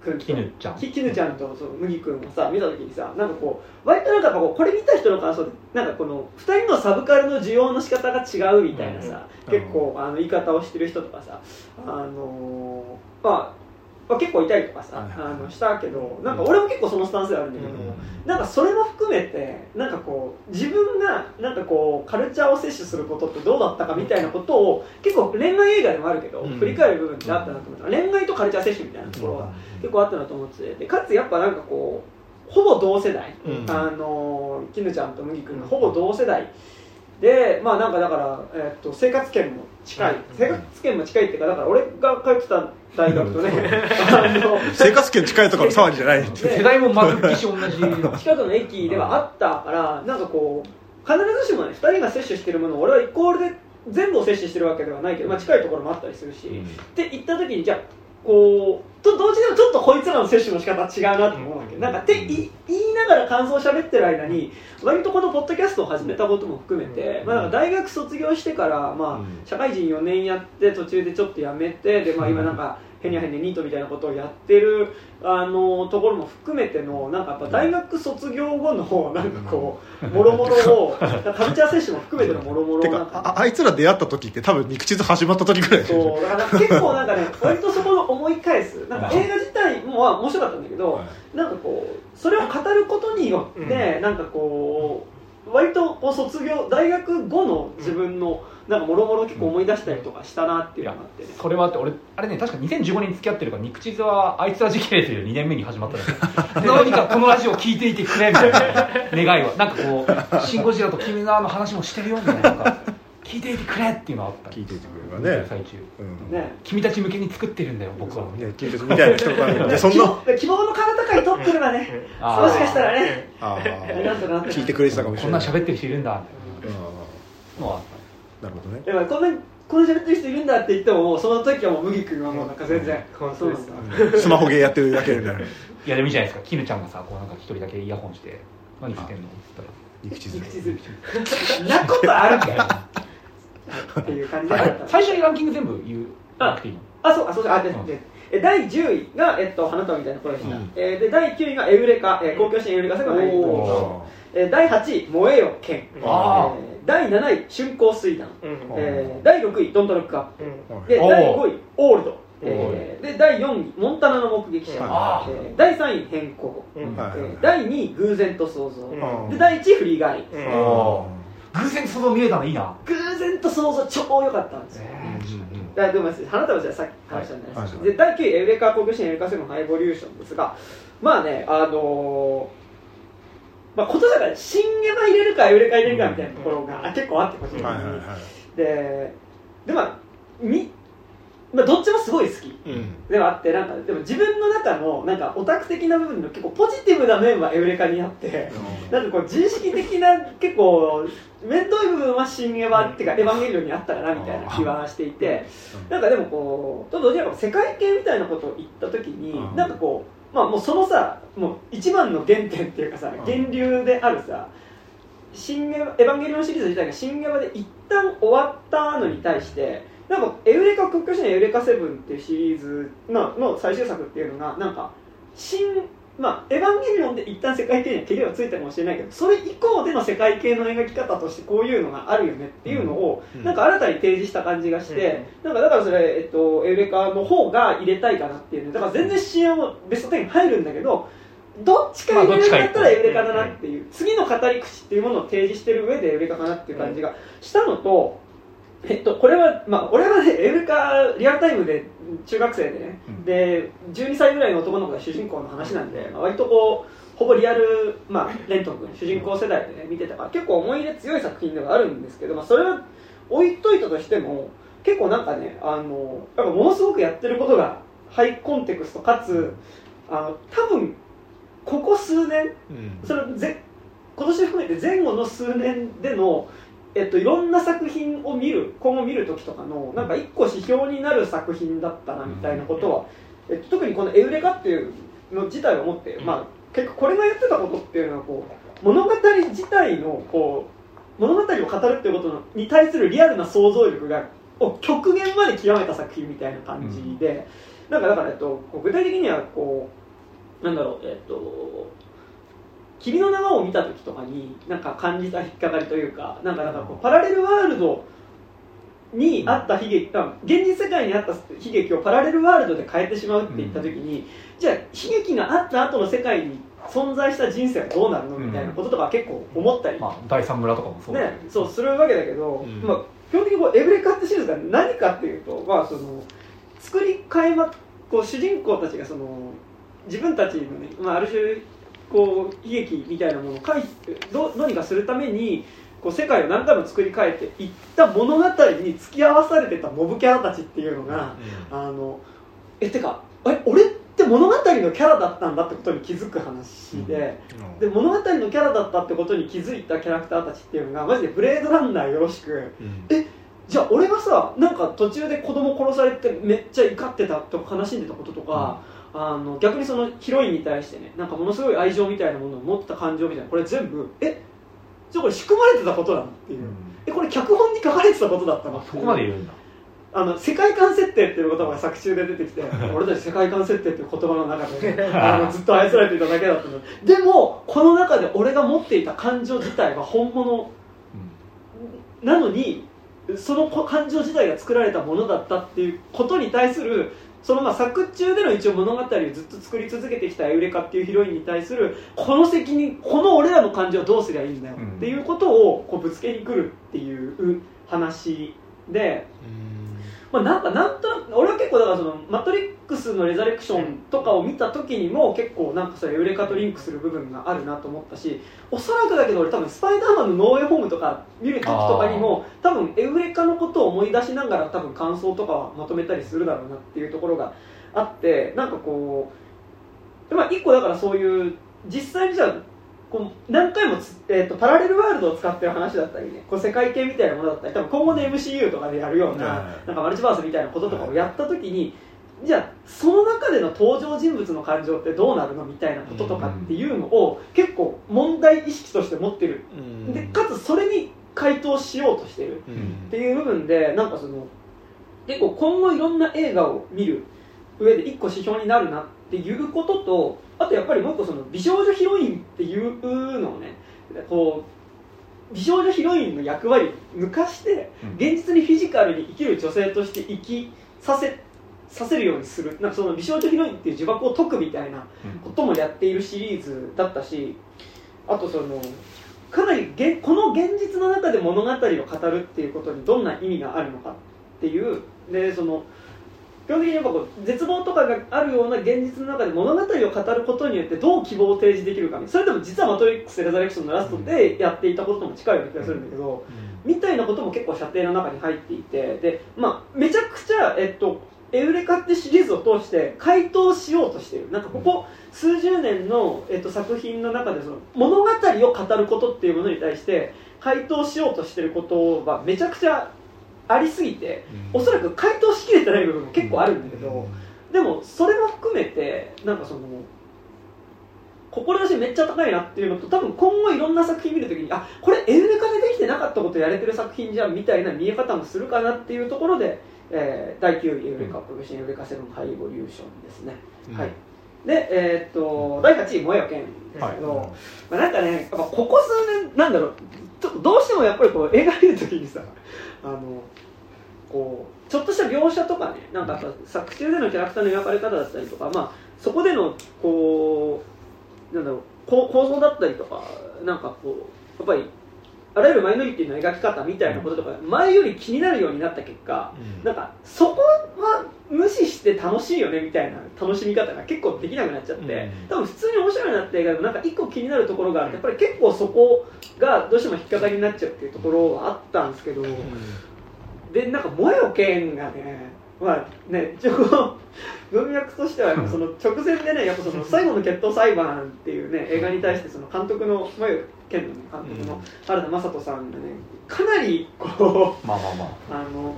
君と。絹ちゃん。絹ちゃんとその麦君をさ見た時にさなんかこう割となんかこうこれ見た人の感想でなんかこの2人のサブカルの需要の仕方が違うみたいなさ、うん、結構あの言い方をしてる人とかさあのー、まあまあ、結構いたりとかさ、はいあのしたけどなんか俺も結構そのスタンスであるんだけど、うん、なんかそれも含めてなんかこう自分がなんかこうカルチャーを摂取することってどうだったかみたいなことを結構恋愛映画でもあるけど、うん、振り返る部分ってあったなと思った、うん、恋愛とカルチャー摂取みたいなところが結構あったなと思ってて。でかつやっぱなんかこうほぼ同世代、あの絹ちゃんと麦君がほぼ同世代でまあなんかだから、えー、っと生活圏も近い、生活圏も近いっていうかだから俺が通ってた大学とね 生活圏近いところの騒ぎじゃない。世代もまるっきし同じ 近くの駅ではあったからなんかこう必ずしもね2人が摂取してるものを俺はイコールで全部を摂取してるわけではないけど、まあ、近いところもあったりするし、うん、って言った時にじゃあこうと同時にちょっとこいつらの摂取の仕方違うなと思うわけ、うん、なんかって言いながら感想を喋ってる間に割とこのポッドキャストを始めたことも含めて、まあ、大学卒業してから、まあ、社会人4年やって途中でちょっとやめてで、まあ、今なんか、へにゃへにゃニートみたいなことをやってるあのところも含めてのなんかやっぱ大学卒業後の なんかこうもろもろをカルチャー摂取も含めてのもろもろああいつら出会った時って多分肉地図始まった時ぐらいそうだから結構なんかね 割とそこの思い返す。なんか映画自体も面白かったんだけど、なんかこうそれを語ることによって、なんかこう割とこう卒業大学後の自分の、なんかもろもろ結構思い出したりとかしたなっていうのがあって、ね、それはあって俺あれね確か2015年に付き合ってるから肉地図はあいつは時系列で2年目に始まったんでどうにかこのラジオ聞いていてくれみたいな願いはなんかこう「シン・ゴジラ」と「君のあの話もしてるよ」みたいな聞いていてくれっていうのはあった。聞いていてくればね。最中、うん。ね、君たち向けに作ってるんだよ僕は。ね君たちみたいな人がそんな希望の彼方会撮ってればね。もしかしたらね。聞いてくれてたかもしれない。こんな喋ってる人いるんだのはなるほどねでもこんなこんな喋ってる人いるんだって言ってももうその時はもう麦君はもうなんか全然、うん、そうです。スマホゲーやってるだけになるいやでもいいじゃないですか。絹ちゃんがさこうなんか一人だけイヤホンして何言ってんのって言ったら。肉地図。肉地図。なことあるかよ っていう感じで最初にランキング全部言う。ああそうあそうあで、うん、で第10位が、えっと、花束みたいな声でした、うん、えー、で第9位がエウレカ、えー、公共支援エウレカセブン入ると、えー、第8位燃えよ剣、えー。第7位春光水団、うん。えー、第6位ドントロックアップ、うん、で第5位オールド、えー、で第4位モンタナの目撃者、えー、第3位変更、うん。えー、第2位偶然と想像、うん、で第1位フリーガイ、うん、偶然と想像見えたのいいな。偶然と想像超良かったんですよ、えー、だでも花束じゃさっき話したんです、はい、で第9位エウレカ公共支援エウレカセブンハイボリューションですがまあねあのーまあ、ことだから新エヴァ入れるかエウレカ入れるかみたいなところが結構あってほしい。ででまあみまあ、どっちもすごい好き、うん、ではあってなんかでも自分の中のなんかオタク的な部分の結構ポジティブな面はエウレカにあって、うん、なんかこう自意識的な結構面倒い部分は新エヴァっていうかエヴァンゲリオンにあったかなみたいな気はしていて、うん、なんかでもこうと同時に世界系みたいなことを言った時に、うん、なんかこうまあもうそのさもう一番の原点っていうかさ源流であるさ新エヴァンゲリオンシリーズ自体が新エヴァで一旦終わったのに対してなんかエウレカ国境支援エウレカセブンっていうシリーズのの最終作っていうのがなんか新まあ、エヴァンゲリオンで一旦世界系にはけりはついたかもしれないけどそれ以降での世界系の描き方としてこういうのがあるよねっていうのを、なんか新たに提示した感じがして、なんかだからそれ、えっと、エウレカの方が入れたいかなっていうだから全然 CM もベスト10に入るんだけどどっちか入れるんだったらエウレカだなっていう、次の語り口っていうものを提示してる上でエウレカかなっていう感じがしたのと、えっと、これは、まあ、俺はね、エウレカリアルタイムで中学生でね、うん、で、12歳ぐらいの男の子が主人公の話なんで、まあ、割とこう、ほぼリアル、まあ、レントン君、主人公世代でね、見てたから、結構思い入れ強い作品ではあるんですけど、まあ、それは置いといたとしても、結構なんかね、あの、やっぱものすごくやってることが、ハイコンテクストかつ、あの、多分、ここ数年、うん、それぜ今年含めて前後の数年での、えっと、いろんな作品を見る今後見る時とかのなんか一個指標になる作品だったなみたいなことは、えっと、特にこの「エウレカ」っていうの自体をもって、まあ、結構これがやってたことっていうのはこう物語自体のこう物語を語るっていうことに対するリアルな想像力がを極限まで極めた作品みたいな感じで、うん、なんかだから、えっと、具体的にはこうなんだろうえっと君の名はを見た時とかになんか感じた引っかかりというかなんかなんかこうパラレルワールドにあった悲劇、現実世界にあった悲劇をパラレルワールドで変えてしまうって言った時に、うん、じゃあ悲劇があった後の世界に存在した人生はどうなるの？みたいなこととか結構思ったり、まあ、第三村とかもそうねそうするわけだけど、うん、まあ、基本的にこうエブレカットシリーズが何かっていうと、まあ、その作り変えまこう主人公たちがその自分たちのね、まあ、ある種こう悲劇みたいなものを書いてどどうにかするためにこう世界を何回も作り変えていった物語に付き合わされてたモブキャラたちっていうのが、うん、あのえてかえ俺って物語のキャラだったんだってことに気づく話でうん、で物語のキャラだったってことに気づいたキャラクターたちっていうのがマジでブレードランナーよろしく、うん、えじゃあ俺がさなんか途中で子供殺されてめっちゃ怒ってたとか悲しんでたこととか、あの逆にそのヒロインに対してねなんかものすごい愛情みたいなものを持った感情みたいなこれ全部えじゃあこれ仕組まれてたことなのっていう、うん、えこれ脚本に書かれてたことだったの？そこまで言うんだ。あの世界観設定っていう言葉が作中で出てきて 俺たち世界観設定っていう言葉の中で あのずっと愛されていただけだったの。でもこの中で俺が持っていた感情自体は本物。なのにその感情自体が作られたものだったっていうことに対するそのまあ作中での一応物語をずっと作り続けてきたエウレカっていうヒロインに対するこの責任この俺らの感情はどうすりゃいいんだよっていうことをこうぶつけにくるっていう話で。まあ、なんかなんとなく俺は結構だからその「マトリックス」のレザレクションとかを見た時にも結構なんかそれエウレカとリンクする部分があるなと思ったしおそらくだけど俺多分スパイダーマンのノーウェイホームとか見る時とかにも多分エウレカのことを思い出しながら多分感想とかはまとめたりするだろうなっていうところがあってなんかこうまあ一個だからそういう実際にじゃあこう何回もえーと、パラレルワールドを使ってる話だったりねこう世界系みたいなものだったり多分今後の MCU とかでやるような,、なんかマルチバースみたいなこととかをやった時に、じゃあその中での登場人物の感情ってどうなるのみたいなこととかっていうのを結構問題意識として持ってる、でかつそれに回答しようとしてる。っていう部分でなんかその結構今後いろんな映画を見る上で一個指標になるなっていうこととあとやっぱりもう一個その美少女ヒロインっていうのをねこう美少女ヒロインの役割抜かして現実にフィジカルに生きる女性として生きさせさせるようにする。なんかその美少女ヒロインっていう呪縛を解くみたいなこともやっているシリーズだったしあとそのかなりげこの現実の中で物語を語るっていうことにどんな意味があるのかっていう。でその基本的にやっぱこう絶望とかがあるような現実の中で物語を語ることによってどう希望を提示できるかそれでも実は「マトリックス・レザレクション」のラストでやっていたこととも近いような気がするんだけど、みたいなことも結構射程の中に入っていてで、まあ、めちゃくちゃ、えっと、エウレカってシリーズを通して回答しようとしている。なんかここ数十年の、えっと、作品の中でその物語を語ることっていうものに対して回答しようとしていることがめちゃくちゃありすぎて、おそらく回答しきれてない部分も結構あるんだけど、でもそれも含めてなんかその志めっちゃ高いなっていうのと多分今後いろんな作品見るときにあこれエウレカでできてなかったことやれてる作品じゃんみたいな見え方もするかなっていうところで、えー、第9位エウレカ、プロシンエウレカセブンハイボリューションですね、うん、はい。で、えー、っと第8位「燃えよ剣」ですけど、はい、まあ、なんかねやっぱここ数年なんだろうどうしてもやっぱりこう映画見るときにさあのこうちょっとした描写とかねなんか作中でのキャラクターの描かれ方だったりとか、まあ、そこでのこうなんだろう構造だったりとかなんかこうやっぱりあらゆるマイノリティの描き方みたいなこととか前より気になるようになった結果、うん。なんかそこは無視して楽しいよねみたいな楽しみ方が結構できなくなっちゃって、うん。多分普通に面白いなって映画でもなんか一個気になるところがあるとやっぱり結構そこがどうしても引っかかりになっちゃうっていうところはあったんですけど、でなんか「燃えよ剣」がねまあね一応文脈としてはその直前でねやっぱその最後の決闘裁判っていうね映画に対してその監督の燃えよ剣の、ね、監督の原田雅人さんがねかなりこうまあまあまあ。あの、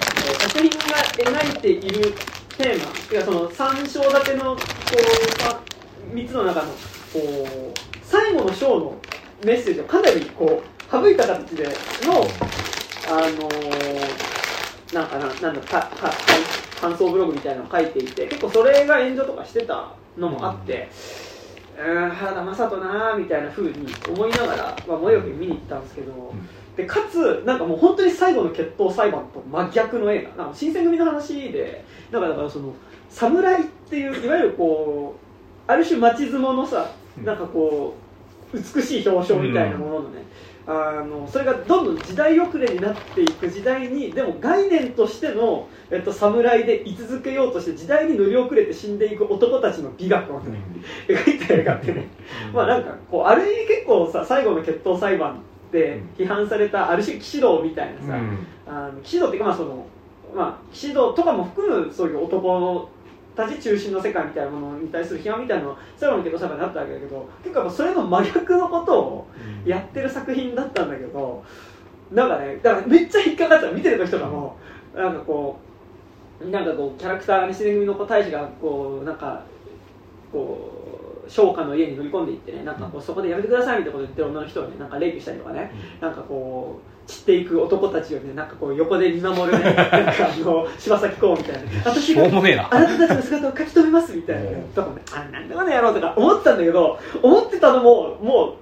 えー作品が描いているテーマいやその3章立てのこうさ3つの中のこう最後の章のメッセージをかなりこう省いた形でのあのーなんかななんだかか感想ブログみたいなのを書いていて結構それが炎上とかしてたのもあって、うーん原田雅人なーみたいな風に思いながら、まあ、萌えよく見に行ったんですけど、でかつなんかもう本当に最後の決闘裁判と真逆の映画なんか新選組の話でなんかだからその侍っていういわゆるこうある種町相撲のさなんかこう美しい表彰みたいなもののね、あのそれがどんどん時代遅れになっていく時代にでも概念としての、えっと、侍で居続けようとして時代に乗り遅れて死んでいく男たちの美学をね、描いた映画ってね、まあなんかこうある意味結構さ最後の決闘裁判って批判されたある種騎士道みたいなさ、あの騎士道っていうかまあそのまあ騎士道とかも含むそういう男のたち中心の世界みたいなものに対する批判みたいなの最後の決闘裁判になったわけだけど結構それの真逆のことをやってる作品だったんだけどなんかねだからめっちゃ引っかかっちゃう見てる人とかもなんかこうなんかこうキャラクターが西出組の子大使がこうなんかこう商家の家に乗り込んでいってねなんかこうそこでやめてくださいみたいなこと言ってる女の人をねなんかレイプしたりとかね。なんかこう散っていく男たちをねなんかこう横で見守るね。なんかあの柴咲コウみたいな。私しがあなたたちの姿を書き留めますみたいな。とかねあなんでこの野郎とか思ってたんだけど思ってたのもも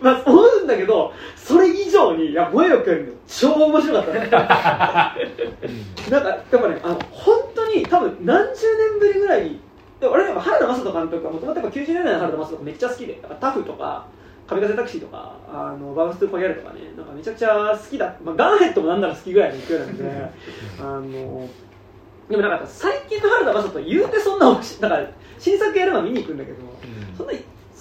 うまあ思うんだけどそれ以上にいや萌えよくん超面白かったね。なんかやっぱねあの本当に多分何十年ぶりぐらいにで俺やっぱ原田雅人監督がもともと90年代の原田雅人がめっちゃ好きでタフとか神風タクシーとかあのバウンス・トゥ・コギャルとかねなんかめちゃくちゃ好きだ、まあ、ガンヘッドもなんなら好きぐらいの勢いなんで あのでもなんか最近の原田雅人言うてそんな面白いだから新作やれば見に行くんだけど、そんな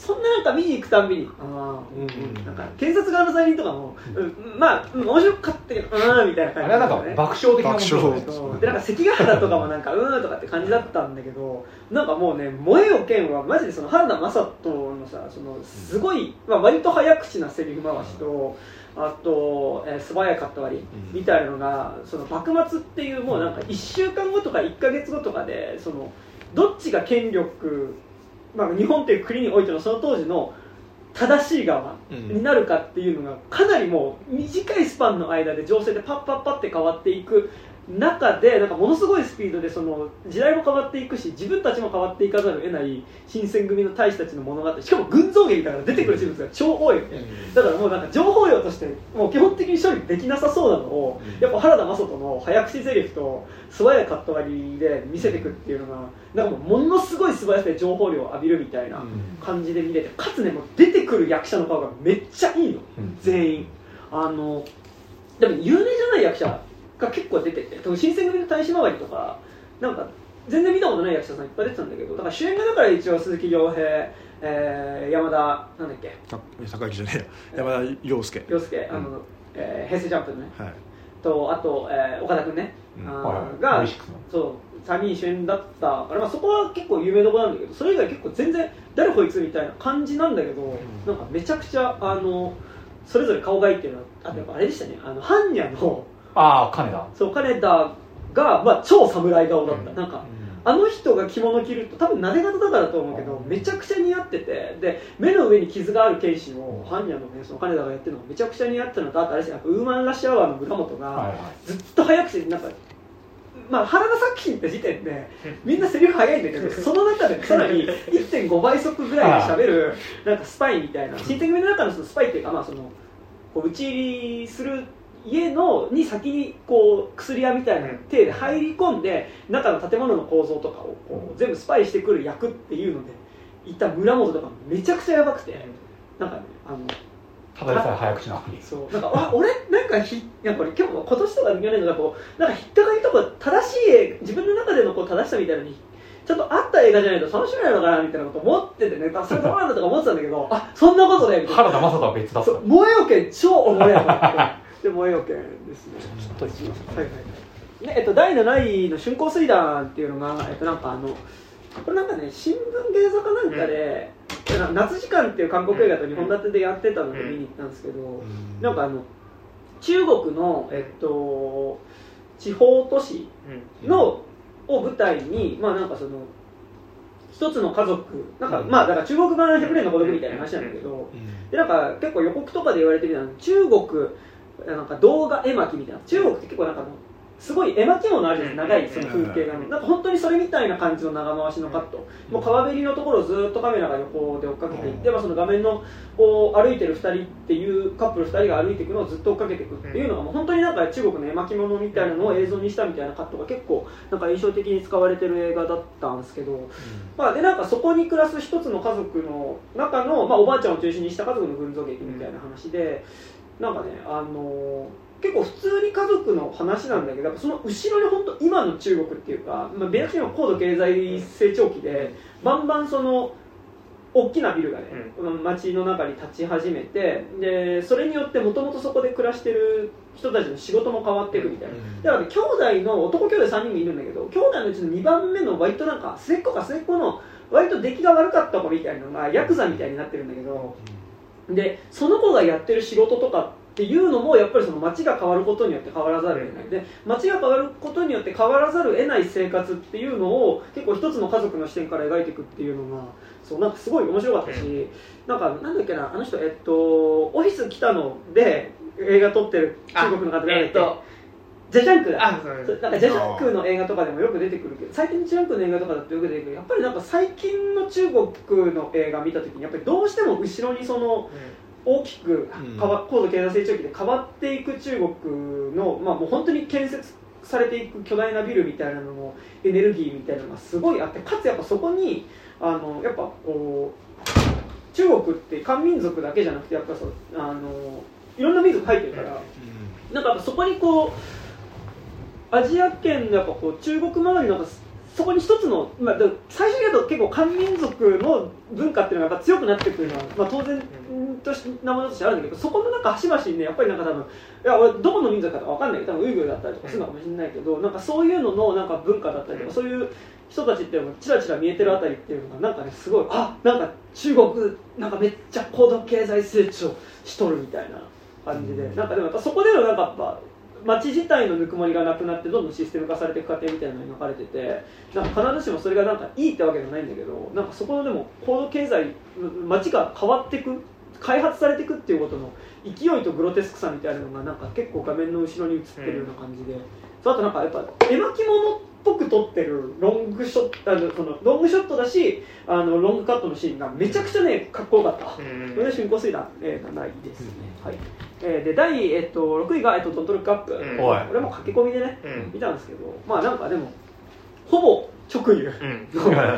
そんななんか見に行くたんびにああうんうん。なんか検察側の罪人とかも、うん、まあ、うん面白かったけどうんみたいな感じあれはなんか爆笑的な爆笑でなんか関ヶ原とかもなんかうーんとかって感じだったんだけどなんかもうね「燃えよ剣」はマジでその原田雅人のさそのすごい、まあ、割と早口なセリフ回しとあと、えー素早いカット割りみたいなのがその幕末っていうもうなんか1週間後とか1か月後とかでそのどっちが権力、まあ、日本という国においてのその当時の正しい側になるかっていうのがかなりもう短いスパンの間で情勢でパッパッパって変わっていく中でなんかものすごいスピードでその時代も変わっていくし自分たちも変わっていかざるを得ない新選組の大使たちの物語。しかも群像劇だから出てくる人物が超多い。だからもうなんか情報量としてもう基本的に処理できなさそうなのをやっぱ原田雅人の早口セリフと素早いカット割りで見せていくっていうのがなんかものすごい素早さで情報量を浴びるみたいな感じで見れてかつねもう出てくる役者の顔がめっちゃいいの。うん。全員。あのでも有名じゃない役者が結構出てて多分新選組の大使回りとかなんか全然見たことない役者さんいっぱい出てたんだけどだから主演がだから一応鈴木亮平、えー山田なんだっけ？た高木じゃねえや。山田洋介。陽介あの、えー平成ジャンプのね。はい。とあと、えー岡田君ね、うん。あーはいはい。が V6 のそう3人主演だったから、まあ、そこは結構有名どころなんだけどそれ以外結構全然誰こいつみたいな感じなんだけど、なんかめちゃくちゃあのそれぞれ顔がいいっていうのはあとやっぱあれでしたね。あの般若のああ金田そう金田が、まあ、超侍顔だった、うん。なんかあの人が着物着ると多分なで方だからと思うけどめちゃくちゃ似合っててで目の上に傷がある剣士を般若のねその金田がやってるのがめちゃくちゃ似合ってるのとあとあれですねウーマンラッシュアワーの村本が、ずっと早口でなんか、まあ、原田作品って時点でみんなセリフ早いんだけどその中でさらに1.5倍速ぐらいで喋るなんかスパイみたいな新選組の中のそのスパイっていうか、まあ、そのこう打ち入りする家のに先にこう薬屋みたいな手で入り込んで中の建物の構造とかをこう全部スパイしてくる役っていうのでいた村本とかめちゃくちゃやばくてなんかねあのただでさえ早口なのにそう。なんかあ俺？なんかひやこれ今日今年とか去年とかこうなんか引っかかりとか正しい自分の中でのこう正しさみたいなのにちょっとあった映画じゃないと楽しめないのかなみたいなこと思っててね。あそれどうなんだとか思ってたんだけどあそんなことね原田雅人は別だった。そう。萌えよけん超おもろいやと思ってで萌えよけんですね。ちょっと言いますはいはいはい。でえっと第7位の春光水団っていうのがえっとなんかあのこれなんかね新聞芸座かなんかで、な夏時間っていう韓国映画と2本立てでやってたので見に行ったんですけど、なんかあの中国のえっと地方都市のを舞台にまあなんかその一つの家族なんか、まあだから中国版ヘブレンの孤独みたいな話なんだけど、でなんか結構予告とかで言われてるような中国なんか動画絵巻みたいな。中国って結構なんかすごい絵巻物あるじゃない？ですか長いその風景がなんか本当にそれみたいな感じの長回しのカット。もう川べりのところをずっとカメラが横で追っかけていって、まあ、その画面のこう歩いてる2人っていうカップル2人が歩いていくのをずっと追っかけていくっていうのがもう本当になんか中国の絵巻物みたいなのを映像にしたみたいなカットが結構なんか印象的に使われてる映画だったんですけど、まあ、でなんかそこに暮らす一つの家族の中の、まあ、おばあちゃんを中心にした家族の群像劇みたいな話で、なんかねあのー結構普通に家族の話なんだけどその後ろに本当今の中国っていうか、まあ、ベラルーは高度経済成長期でバンバンその大きなビルがね、うん、街の中に立ち始めてでそれによってもともとそこで暮らしてる人たちの仕事も変わっていくみたいな、うん、だから、ね、兄弟の男兄弟3人もいるんだけど兄弟のうちの2番目の割となんか末っ子か末っ子の割と出来が悪かった子みたいなのがヤクザみたいになってるんだけどでその子がやってる仕事とかっていうのもやっぱりその街が変わることによって変わらざるを得ない。で街が変わることによって変わらざるを得ない生活っていうのを結構一つの家族の視点から描いていくっていうのがそうなんかすごい面白かったしなんかなんだっけなあの人えっとオフィス来たので映画撮ってる中国の方がえっとジャジャンク。だなんかジャジャンクの映画とかでもよく出てくるけど最近ジャンクの映画とかだとよく出てくる。やっぱりなんか最近の中国の映画見た時にやっぱりどうしても後ろにその、うん。大きく変わ、高度経済成長期で変わっていく中国の、まあ、もう本当に建設されていく巨大なビルみたいなののエネルギーみたいなのがすごいあってかつやっぱそこにあのやっぱこう中国って漢民族だけじゃなくてやっぱそうあのいろんな民族入ってるから、なんかそこにこうアジア圏のやっぱこう中国周りのそこに一つの、まあ、最初に言うと結構漢民族の文化っていうのがやっぱ強くなってくるのは、まあ、当然としなものとしてあるんだけどそこのなんか端々にねやっぱりなんか多分いや俺どこの民族か分かんない。けど多分ウイグルだったりとかするのかもしれないけどなんかそういうののなんか文化だったりとかそういう人たちっていうのがチラチラ見えてるあたりっていうのがなんかねすごいあなんか中国なんかめっちゃ高度経済成長しとるみたいな感じでなんかでもやっぱそこでのなんかやっぱ街自体のぬくもりがなくなってどんどんシステム化されていく過程みたいなのに分かれててなんか必ずしもそれがなんかいいってわけじゃないんだけどなんかそこのでも高度経済街が変わっていく開発されていくっていうことの勢いとグロテスクさみたいなのがなんか結構画面の後ろに映ってるような感じで、うん、あとなんかやっぱ絵巻物ぽく撮ってるロングショットあのそのロングショットだしあのロングカットのシーンがめちゃくちゃねかっこよかった、うん、それで春光水団、えー、がないですね、うん、はい。えー、で第、えっと、6位が、えっと、ドントルックアップ、うん、俺も駆け込みでね、見たんですけどまあなんかでもほぼ直輸の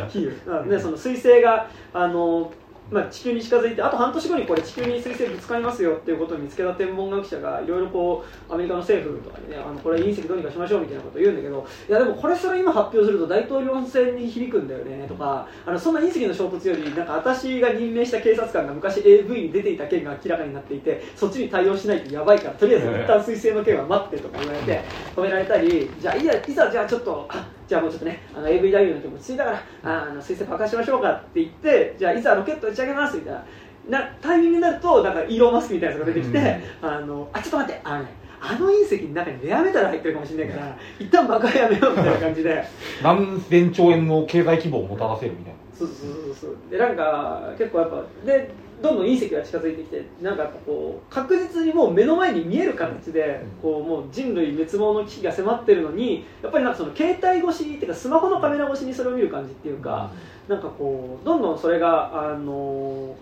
比喩、ね、その彗星があのまあ、地球に近づいてあと半年後にこれ地球に水星ぶつかりますよっていうことを見つけた天文学者がいろいろこうアメリカの政府とかにねあのこれ隕石どうにかしましょうみたいなことを言うんだけどいやでもこれそれ今発表すると大統領選に響くんだよねとかあのそんな隕石の衝突よりなんか私が任命した警察官が昔 AV に出ていた件が明らかになっていてそっちに対応しないとやばいからとりあえず一旦水星の件は待ってとか言われて止められたりじゃあいざいざじゃあちょっとじゃあもうちょっとねあの AV 男優の気持ちついたからあの水星爆破しましょうかって言ってじゃあいざロケット打ち上げますみたいな。なタイミングになるとなんかイーロン・マスクみたいなやつが出てきて、うん、あのあちょっと待ってあのねあの隕石の中にレアメタル入ってるかもしれないから一旦爆破やめようみたいな感じで。何千兆円の経済規模をもたらせるみたいな。そうそうそうそう。でなんか結構やっぱでどんどん隕石が近づいてきてなんかこう確実にもう目の前に見える形でこうもう人類滅亡の危機が迫ってるのにやっぱりなんかその携帯越しっていうかスマホのカメラ越しにそれを見る感じっていうかなんかこうどんどんそれがあの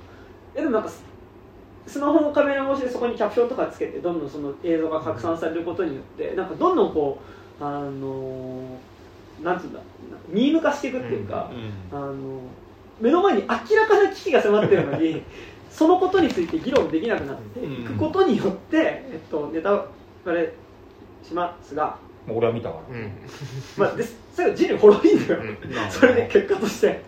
えでもなんかスマホのカメラ越しでそこにキャプションとかつけてどんどんその映像が拡散されることによってなんかどんどんこうあのなんつうんだミーム化していくっていうか、あの目の前に明らかな危機が迫ってるのに そのことについて議論できなくなっていくことによって、えっと、ネタバレしますが。俺は見たから、うん、まあ、で最後人類滅びんだよ、うん、それで結果として、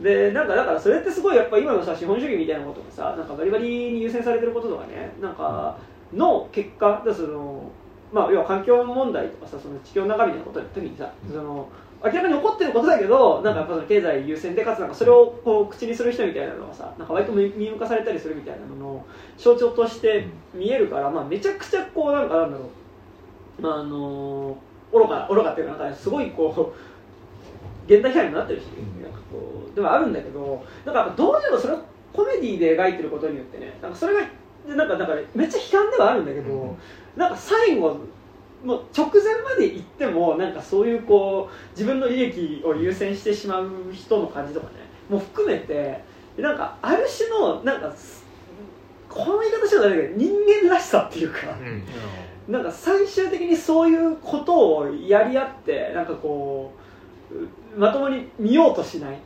でなんかだからそれってすごいやっぱ今のさ資本主義みたいなことがさなんかバリバリに優先されてることとかねなんかの結果だそのまあ要は環境問題とかさその地球の中みたいなことの時にさ、その明らかに起こってることだけどなんかやっぱその経済優先でかつなんかそれをこう口にする人みたいなのがさなんか割と見向かされたりするみたいなのの象徴として見えるから、まあ、めちゃくちゃこうなんかなんだろう、まあ、あの愚か愚かっていうかなんかすごいこう現代批判になってるし、なんかこうでもあるんだけどなんかどうしてもそれをコメディで描いてることによってねなんかそれがなんかだからめっちゃ悲観ではあるんだけど、なんか最後もう直前まで行ってもなんかそういうこう自分の利益を優先してしまう人の感じとかねもう含めてなんかある種のなんかこの言い方しちゃダメだけど人間らしさっていうか、うん、なんか最終的にそういうことをやり合ってなんかこうまともに見ようとしない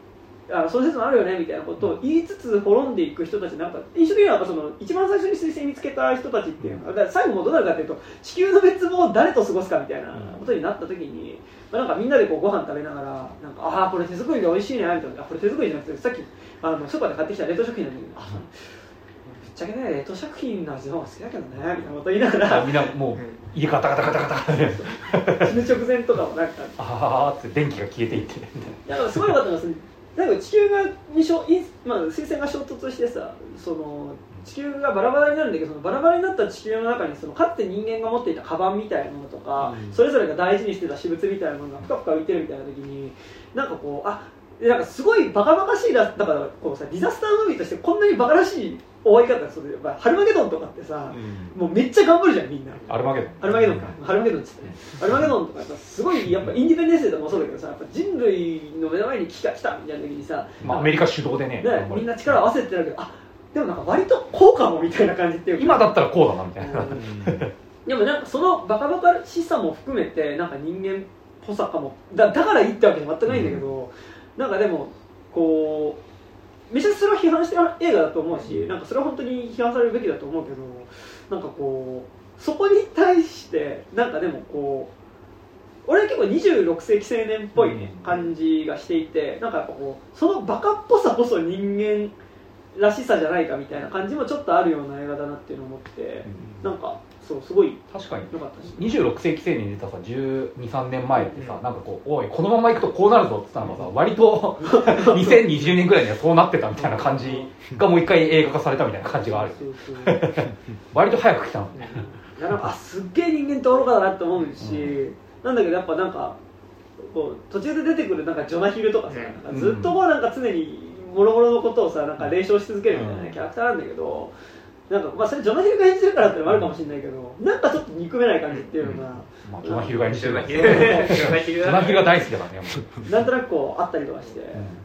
あのそういう説もあるよねみたいなことを言いつつ滅んでいく人たちなんか印象的にはその一番最初に彗星見つけた人たちっていうのが最後もどうなるかというと地球の滅亡を誰と過ごすかみたいなことになった時に、まあ、なんかみんなでこうご飯食べながらなんかああこれ手作りで美味しいねみたいな。これ手作りじゃなくてさっきあのスーパーで買ってきた冷凍食品なんだけどあぶっちゃけね冷凍食品の味の方が好きだけどねみたいなこと言いながら。みんなもう家ガタガタガタガタ 死ぬ直前とかもなんか。ああって電気が消えていって。いやすごいよかったのはなんか地球がにしょまあ、水星が衝突してさその地球がバラバラになるんだけどそのバラバラになった地球の中にそのかつて人間が持っていたカバンみたいなものとか、うん、それぞれが大事にしてた私物みたいなものがぷかぷか浮いてるみたいな時になんかこうあなんかすごいバカバカしいだだからこうさディザスタームービーとしてこんなにバカらしい終わり方するやっぱハルマゲドンとかってさ、うん、もうめっちゃ頑張るじゃんみんな。アルマゲドン。アルマゲドンか、うん、ハルマゲドンっつってねアルマゲドンとかさすごいやっぱインディペンデンスデーとかもそうだけどさやっぱ人類の目の前に危機が来たみたいな時にさ、まあ、アメリカ主導でねねみんな力を合わせてるけどあでもなんか割とこうかもみたいな感じっていう今だったらこうだなみたいな、でもなんかそのバカバカしさも含めてなんか人間っぽさかも。だだからいいってわけじゃ全くないんだけど、うん、なんかでもこうめちゃくちゃそれは批判してる映画だと思うしなんかそれは本当に批判されるべきだと思うけどなんかこうそこに対してなんかでもこう俺は結構26世紀青年っぽい、ね、感じがしていてなんかやっぱこうそのバカっぽさこそ人間らしさじゃないかみたいな感じもちょっとあるような映画だなっていうのを思って、うん、なんかそうすごい確かに。よかったし。26世紀青年に出たさ1 2 3年前ってさ、うん、なんかこうおいこのままいくとこうなるぞって言ったのがさ割と 2020年ぐらいにはそうなってたみたいな感じがもう一回映画化されたみたいな感じがある。割と早く来たの。ねいやなんかすっげえ人間って愚かだなって思うし、うん、なんだけどやっぱなんかこう途中で出てくるなんかジョナヒルとかさ、うん、ずっとこうなんか常にもろもろのことをさなんか冷笑し続けるみたいなキャラクターなんだけど、なんかまあそれジョナヒルが演じてるからってのもあるかもしれないけど、なんかちょっと憎めない感じっていうのが、まあ、ジョナヒルが演じてるジョナヒルが大好きだからね なんとなくこうあったりとかして、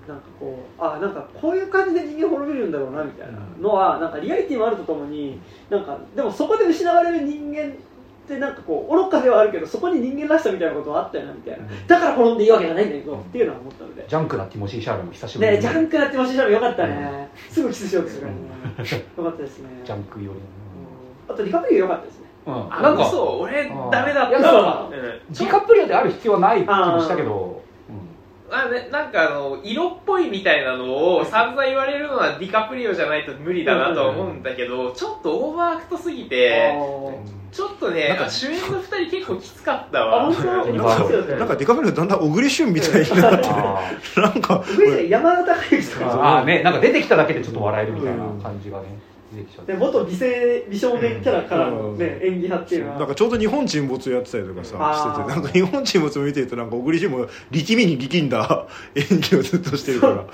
なんかこうあなんかこういう感じで人間滅びるんだろうなみたいなのはなんかリアリティもあるとともになんかでもそこで失われる人間ってなんかこう愚かではあるけどそこに人間らしさみたいなことはあったよなみたいな、だから転んでいいわけじゃないんだけど、っていうのは思ったので。ジャンクなティモシー・シャールも久しぶりねジャンクなティモシー・シャールよかったね、すぐキスしようとするからね、よかったですね。ジャンクよりあとディカプリオよかったですね。うん、なんかそう俺ダメだったディカプリオである必要はない気もしたけど。あね、なんかあの色っぽいみたいなのを散々言われるのはディカプリオじゃないと無理だなと思うんだけど、ちょっとオーバーアクトすぎてちょっとね主演の2人結構きつかったわ。なんかなんかディカプリオだんだん小栗旬みたいになってなんか山田孝之とかあねなんか出てきただけでちょっと笑えるみたいな感じがね、で元美声美少年キャラからの、ね、演技派っていうのはなんかちょうど日本沈没やってたりとかさしててなんか日本沈没を見てるとなんか小栗旬も力みに力んだ演技をずっとしてるから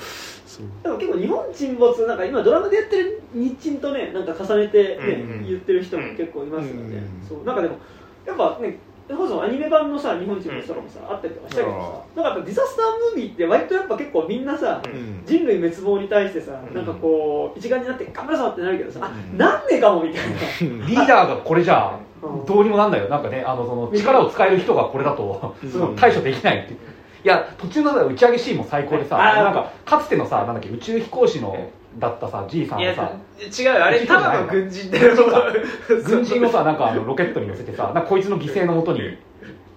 でも結構日本沈没なんか今ドラマでやってる日沈とねなんか重ねてね、うんうん、言ってる人も結構いますので、うんうん、そう。なんかでもやっぱねそもそもアニメ版のさ日本人の人とかもさ、あったりとかしたけどさなんかディザスタームービーって割とやっぱ結構みんなさ、人類滅亡に対してさ、なんかこう一丸になって頑張るぞってなるけどさ、うん、なんでかもみたいな。リーダーがこれじゃどうにもなんだよ。なんかねあのその力を使える人がこれだと、対処できないっていや途中の打ち上げシーンも最高でさなんか。かつてのさなんだっけ宇宙飛行士のだったさじいさんいやをさ違うあれただの軍人だよ。軍人をさなんかあのロケットに乗せてさなこいつの犠牲のもとに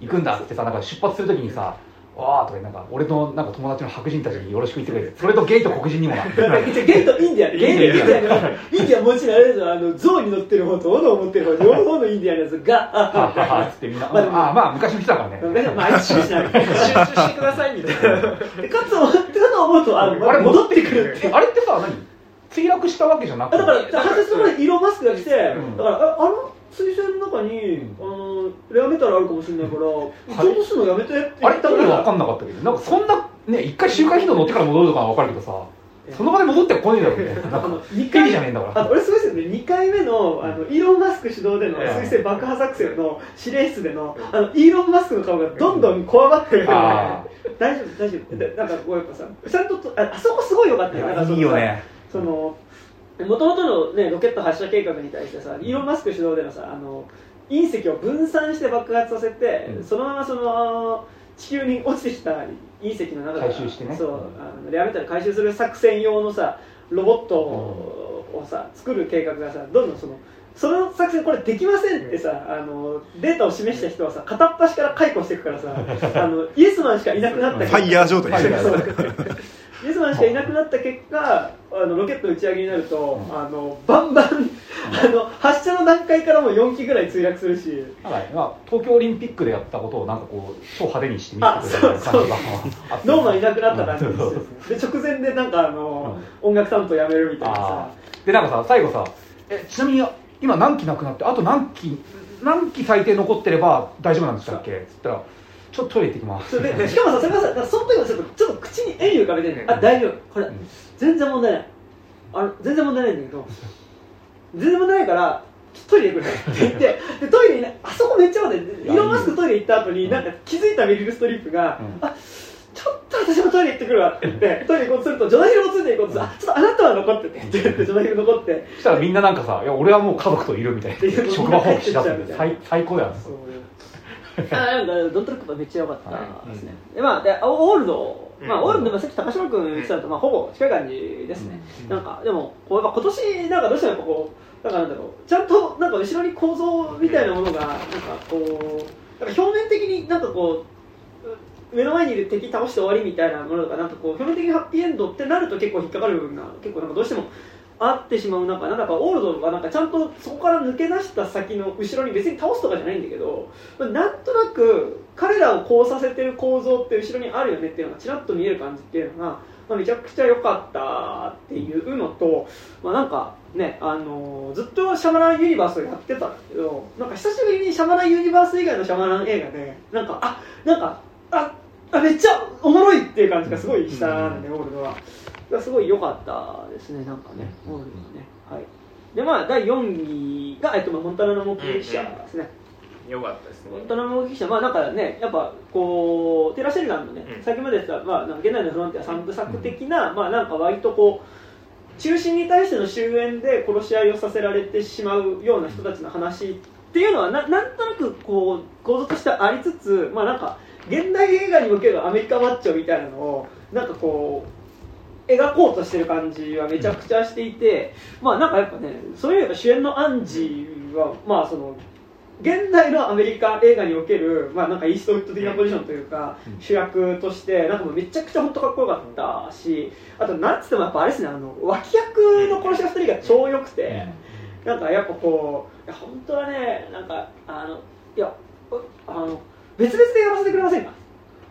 行くんだってさなんか出発するときにさわーとかなんか俺のなんか友達の白人たちによろしく言ってくれてそれとゲイと黒人にもなってゲイとインディアンゲイとインディアンインディアンもちろんあれですよあの象に乗ってる方と斧を持ってる方両方のインディアンのやつがあはははっつってみんなまあでもああまあ昔の人だからねまあ、一緒しない。集中してくださいみたいなでかつ、ってかと思うと、あの、あれ戻ってくるって。あれってさ何墜落したわけじゃなくてだから、発生する前にイーロン・マスクが来て、うんだから、ああの水星の中に、あの、レアメタルあるかもしれないから、はい。落とすのやめてってあれ？って意味わらかんなかったけどなんかそんなね一回周回移動乗ってから戻るとかはわかるけどさその場で戻ってこねえだろみたいななんかあの、2ヘリじゃねえんだから。あ俺すごいですよね、2回目の、あの、イーロン・マスク主導でのええ。水星爆破作戦の指令室での、あの、イーロン・マスクの顔がどんどんこわばってる大丈夫、大丈夫。でなんかこうやっぱさ、ちゃんとと、ああそこすごい良かったよ。いいよね。そのもともとの、ね、ロケット発射計画に対してさイーロン・マスク主導でのさあの隕石を分散して爆発させて、うん。そのままその地球に落ちてきた隕石の中から回収してね。そうあのレアメタル回収する作戦用のさロボットをさ作る計画がさどんどんそのその作戦これできませんってさあのデータを示した人はさ片っ端から解雇していくからさ あのイエスマンしかいなくなったファイヤー状態。ファイヤーそう イエスマンしかいなくなった結果あのロケット打ち上げになると、あのバンバンあの発射の段階からもう4機ぐらい墜落するし。なんかねまあ、東京オリンピックでやったことをなんかこう超派手にしてみせてくれる感じがノーマンいなくなった感じですで直前でなんかあの、音楽担当辞めるみたいなさ。でなんかさ最後さえちなみに今何機なくなってあと何機何機最低残ってれば大丈夫なんでしたっけ？っつったらちょっとトイレ行ってきます。そうででしかもさそれがさなんかその時もちょっとちょっと口に笑み浮かべてんねんあ大丈夫。これん。全然問題ない。あの全然問題ないんだけど全然問題ないからトイレ行くねって言ってでトイレにねあそこめっちゃ待ってイーロン・マスクトイレ行った後になんか気づいたメリル・ストリップが、うん。あちょっと私もトイレ行ってくるわって言ってトイレ行こうとするとジョナヒルもついて行こうとする。あちょっとあなたは残ってて。って言ってジョナヒル残って。そしたらみんななんかさ「いや俺はもう家族といる」みたいな。職場放棄しだすみたい最最高だよ。ねあなんかドントルックめっちゃ良かったですね、でまあでオールド、まあ、うんオールドでもさっき高島君言ってたのと、まあ、ほぼ近い感じですね、うん。なんかでもこうやっぱ今年なんかどうしてもやっぱこうなんかなんだろうちゃんとなんか後ろに構造みたいなものがなんかこうなんか表面的になんかこう目の前にいる敵倒して終わりみたいなものとかなんかこう表面的にハッピーエンドってなると結構引っかかる部分が結構なんかどうしてもあってしまう中なんかオールドはなんかちゃんとそこから抜け出した先の後ろに別に倒すとかじゃないんだけどなんとなく彼らをこうさせてる構造って後ろにあるよねっていうのがちらっと見える感じっていうのが、まあ、めちゃくちゃ良かったっていうのと、まあ、なんかね、あのーずっとシャマランユニバースをやってたんだけどなんか久しぶりにシャマランユニバース以外のシャマラン映画でなんかあなんかああめっちゃおもろいっていう感じがすごいしたんで、オールドは。がすごい良かったですね、なんかね、オールドね。はい。で、まあ、第4位が、えっと、まあモンタナの目撃者ですね。よかったですねモンタナの目撃者、まあなんかね、やっぱこう、テラ・シェリダンのね、うん先まで言ってた、まあ、なんか現代のフロンティア三部作的な、まあなんか割とこう、中心に対しての終焉で殺し合いをさせられてしまうような人たちの話っていうのはななんとなくこう構造としてありつつまあなんか現代映画におけるアメリカマッチョみたいなのをなんかこう描こうとしてる感じはめちゃくちゃしていて、まあなんかやっぱねそういう意味で主演のアンジーはまあその現代のアメリカ映画における、まあ、なんかイーストウッド的なポジションというか、うん。主役としてなんかもうめちゃくちゃ本当かっこよかったしあとなんつってもやっぱあれですねあの脇役の殺し屋2人が超良くて、なんかやっぱこういや本当はねなんかあのいやおあの別々でやらせてくれませんか？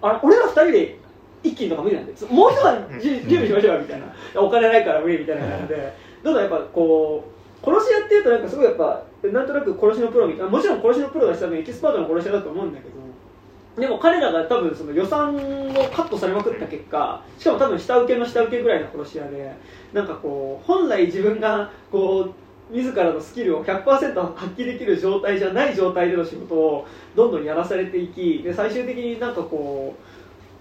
あの俺ら2人で一気にとか無理なんでもう一晩じ準備しましょうよみたいな。お金ないから無理みたいな感じで。どんどんやっぱこう殺し屋っていうとなんかすごいやっぱなんとなく殺しのプロみたいなもちろん殺しのプロがしたのにエキスパートの殺し屋だと思うんだけどでも彼らが多分その予算をカットされまくった結果しかも多分下請けの下請けぐらいの殺し屋でなんかこう本来自分がこう自らのスキルを100%発揮できる状態じゃない状態での仕事をどんどんやらされていきで最終的になんかこう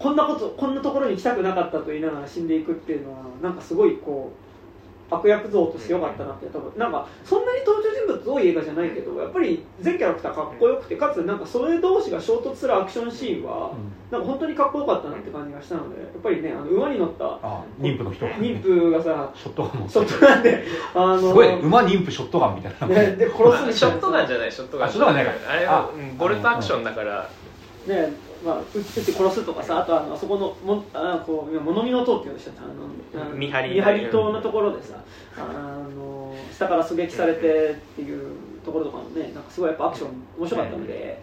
こんなことこんなところに来たくなかったと言いながら死んでいくっていうのはなんかすごいこう悪役像として良かったなって多分。なんかそんなに登場人物多い映画じゃないけどやっぱり全キャラクターかっこよくてかつなんかそれ同士が衝突するアクションシーンは、なんか本当にかっこよかったなって感じがしたのでやっぱりねあの馬に乗ったあ妊婦の人妊婦がさショットガンショットガンであのすごい馬妊婦ショットガンみたいな、ね、で殺すショットガンじゃないショットガン。あショットガンじゃない。あれあはうんボルトアクションだから。ねまあ、撃って殺すとかさあとあのあそこのもあこう今物見の塔っていうのしてたあの見張り見張り塔のところでさあの下から狙撃されてっていうところとかもねなんかすごいやっぱアクション面白かったので、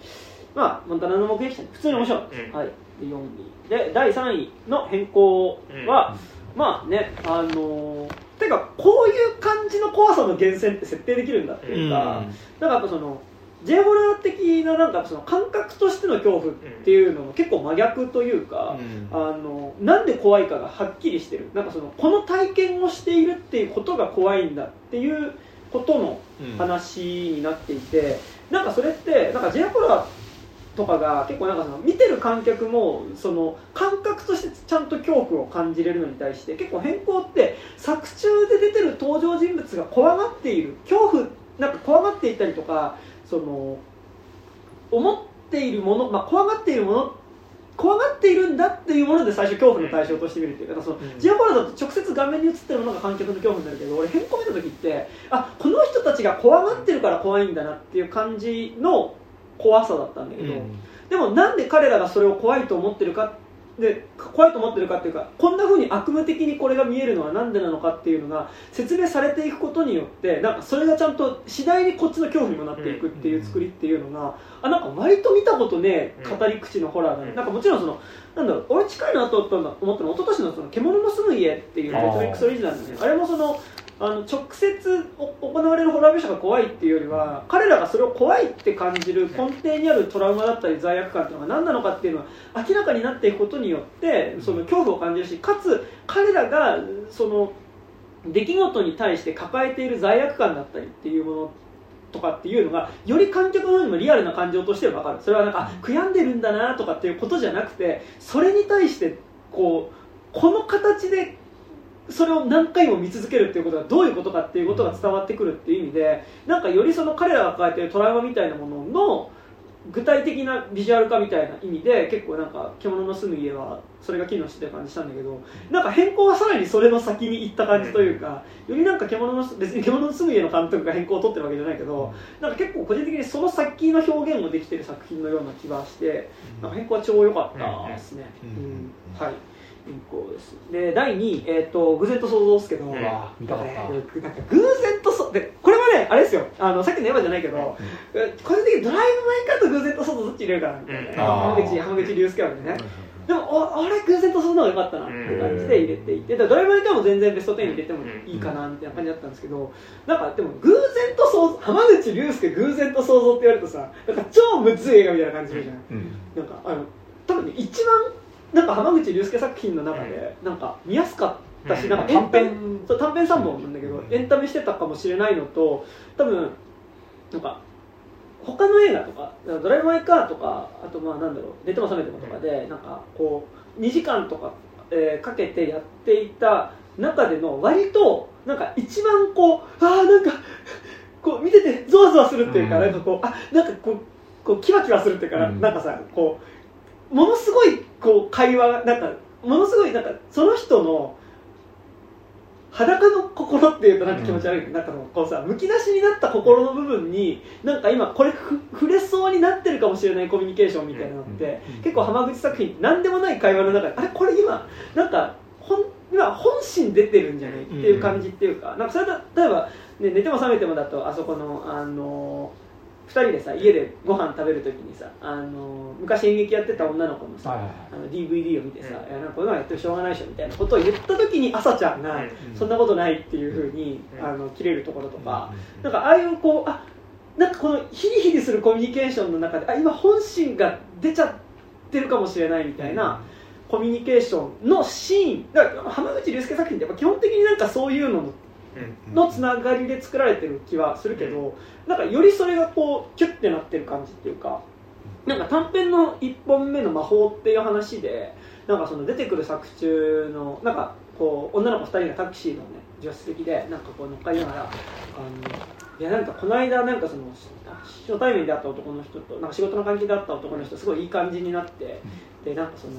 まあモンタナの目撃者普通に面白かった。です、うん。はい。で4位。で第3位の変更は、まあねあのてかこういう感じの怖さの源泉って設定できるんだっていうか、だからやっぱその J ホラー的ななんかその感覚としての恐怖っていうのも結構真逆というか、あのなんで怖いかがはっきりしてる。なんかそのこの体験をしているっていうことが怖いんだっていうことの話になっていて、なんかそれってなんか J ホラーとかが結構なんかその見てる観客もその感覚としてちゃんと恐怖を感じれるのに対して結構変更って作中で出てる登場人物が怖がっている。恐怖なんか怖がっていたりとかその思っているもの、まあ、怖がっているもの怖がっているんだっていうもので最初恐怖の対象として見るっていう。かその、うん。ジオコラだと直接画面に映ってるものが観客の恐怖になるけど俺変更見た時ってあこの人たちが怖がってるから怖いんだなっていう感じの怖さだったんだけど、でもなんで彼らがそれを怖いと思ってるかで怖いと思ってるかっていうかこんな風に悪夢的にこれが見えるのはなんでなのかっていうのが説明されていくことによってなんかそれがちゃんと次第にこっちの恐怖にもなっていくっていう作りっていうのが、あなんか割と見たことねえ語り口のホラーだね、うん。なんかもちろんそのなんだろう俺近いなと思ったの思ったの一昨年のその獣の住む家っていうネットフリックスオリジナルのねあれもそのあの直接お行われるホラー描写が怖いっていうよりは彼らがそれを怖いって感じる根底にあるトラウマだったり罪悪感っていうのが何なのかっていうのが明らかになっていくことによってその恐怖を感じるしかつ彼らがその出来事に対して抱えている罪悪感だったりっていうものとかっていうのがより観客の方にもリアルな感情として分かる。それはなんかあ悔やんでるんだなとかっていうことじゃなくてそれに対してこうこの形でそれを何回も見続けるっていうことがどういうことかっていうことが伝わってくるっていう意味でなんかよりその彼らが抱えているトラウマみたいなものの具体的なビジュアル化みたいな意味で結構なんか獣の住む家はそれが機能してた感じしたんだけどなんか変更はさらにそれの先に行った感じというかよりなんか獣の別に 獣の住む家の監督が変更を取ってるわけじゃないけどなんか結構個人的にその先の表現もできてる作品のような気がしてなんか変更は超良かったですね、うんうん。はい変更ですで第2位、えー、と偶然と想像ですけど、うん。うわ見たかった。なんか偶然とそでこれはねあれですよ。あのさっきのエヴァじゃないけど、え個人的にドライブ・マイ・カーと偶然と想像どっち入れるかなみたいな、うん。浜口浜口竜介はね、でもああれ偶然と想像の方が良かったなって感じで入れていて、ドライブ・マイ・カーも全然ベスト10に入れてもいいかなみたいな感じだったんですけどなんかでも偶然と想像浜口竜介偶然と想像って言われるとさなんか超むずい映画みたいな感じするじゃん、うん。なんかあの多分ね一番なんか浜口竜介作品の中でなんか見やすかったし、うん。なんか短編そう短編3本なんだけど、エンタメしてたかもしれないのと多分なんか他の映画とか「ドライブ・マイ・カー」とかあとまあなんだろう「寝ても覚めても」とかでなんかこう2時間とか、えーかけてやっていた中での割となんか一番こうああなんかこう見ててゾワゾワするっていうか、うん。なんかこうあなんかこうこうキワキワするっていうか、うん。なんかさこうものすごいこう会話なんかものすごいなんかその人の裸の心っていうとなんか気持ち悪いけど、なんかこうさむき出しになった心の部分になんか今これふ触れそうになってるかもしれないコミュニケーションみたいな。のって、うん結構浜口作品何でもない会話の中であれこれ今なんかほん今本心出てるんじゃないっていう感じっていうか、なんかそれ例えば、ね、寝ても覚めてもだとあそこのあの2人でさ家でご飯食べるときにさあの昔演劇やってた女の子のさ、はいはいあの DVD を見てさ、うん。いやなんかこういうのやってるしょうがないでしょみたいなことを言った時に朝ちゃんが、うん。そんなことないっていうふうに、うん。あの切れるところとか、なんかああいうこうあなんかこのヒリヒリするコミュニケーションの中であ今本心が出ちゃってるかもしれないみたいな、コミュニケーションのシーン。だから浜口竜介作品ってやっぱ基本的になんかそういうのののつながりで作られてる気はするけど、なんかよりそれがこうキュッてなってる感じっていうかなんか短編の1本目の魔法っていう話でなんかその出てくる作中のなんかこう女の子2人がタクシーのね助手席でなんかこう乗っかりながらあのいやなんかこの間なんかその初対面で会った男の人となんか仕事の関係で会った男の人すごいいい感じになってでなんかその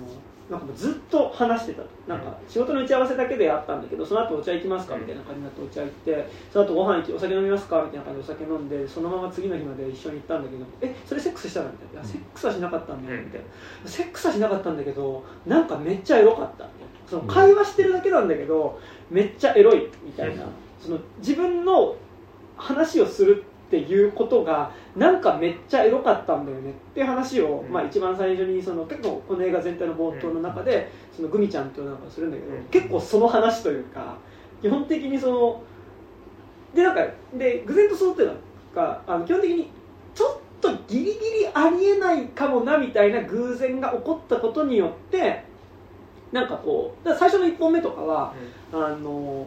なんかもうずっと話してたなんか仕事の打ち合わせだけであったんだけどその後お茶行きますか？みたいな感じになってお茶行ってその後ご飯行きお酒飲みますか？みたいな感じでお酒飲んでそのまま次の日まで一緒に行ったんだけどえそれセックスしたの？みたいな「いやセックスはしなかったんだよ」みたいな「セックスはしなかったんだけどなんかめっちゃエロかった」その会話してるだけなんだけどめっちゃエロい。みたいな。その自分の話をするっていうことがなんかめっちゃエロかったんだよねっていう話を、まあ、一番最初にその結構この映画全体の冒頭の中でそのグミちゃんとなんかするんだけど結構その話というか基本的にそのでなんかで偶然とそうっていうのがあの基本的にちょっとギリギリありえないかもなみたいな偶然が起こったことによってなんかこう最初の1本目とかは、あの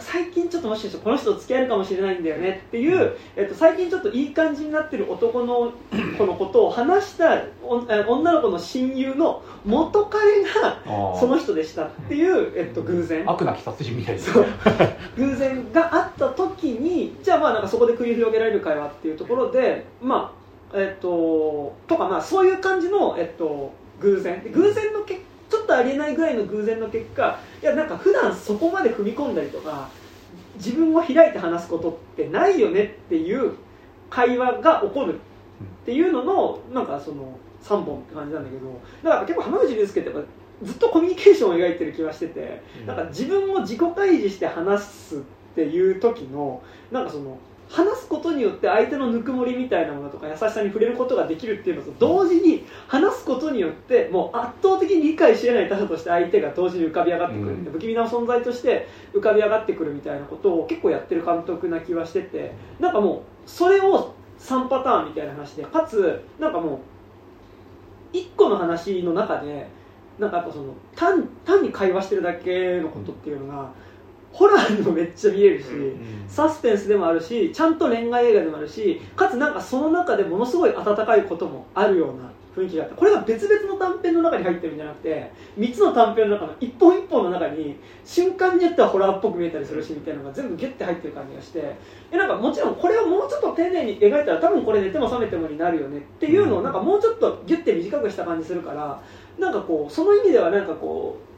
最近ちょっともしかしてこの人と付き合えるかもしれないんだよねっていう、えっと、最近ちょっといい感じになってる男の 子のことを話した女の子の親友の元彼がその人でしたっていう、えっと、偶然。悪なき殺人みたいな。偶然があった時にじゃあまあなんかそこで繰り広げられる会話っていうところでまあえっととかまあそういう感じの、えっと、偶然。偶然の結果ちょっとありえないぐらいの偶然の結果いやなんか普段そこまで踏み込んだりとか自分を開いて話すことってないよねっていう会話が起こるっていうののなんかその3本って感じなんだけどだから結構浜口竜介ってずっとコミュニケーションを描いてる気はしててなんか自分を自己開示して話すっていう時のなんかその話すことによって相手のぬくもりみたいなものとか優しさに触れることができるっていうのと同時に話すことによってもう圧倒的に理解しえない他者として相手が同時に浮かび上がってくる、うん、不気味な存在として浮かび上がってくるみたいなことを結構やってる監督な気はしててなんかもうそれを3パターンみたいな話でかつなんかもう1個の話の中でなんかやっぱその単単に会話してるだけのことっていうのが、ホラーにもめっちゃ見えるし、サスペンスでもあるしちゃんと恋愛映画でもあるしかつなんかその中でものすごい温かいこともあるような雰囲気があってこれが別々の短編の中に入ってるんじゃなくて3つの短編の中の一本一本の中に瞬間によってはホラーっぽく見えたりするしみたいなのが全部ギュッて入ってる感じがしてえなんかもちろんこれをもうちょっと丁寧に描いたら多分これ寝ても覚めてもになるよねっていうのをなんかもうちょっとギュッて短くした感じするからなんかこうその意味ではなんかこう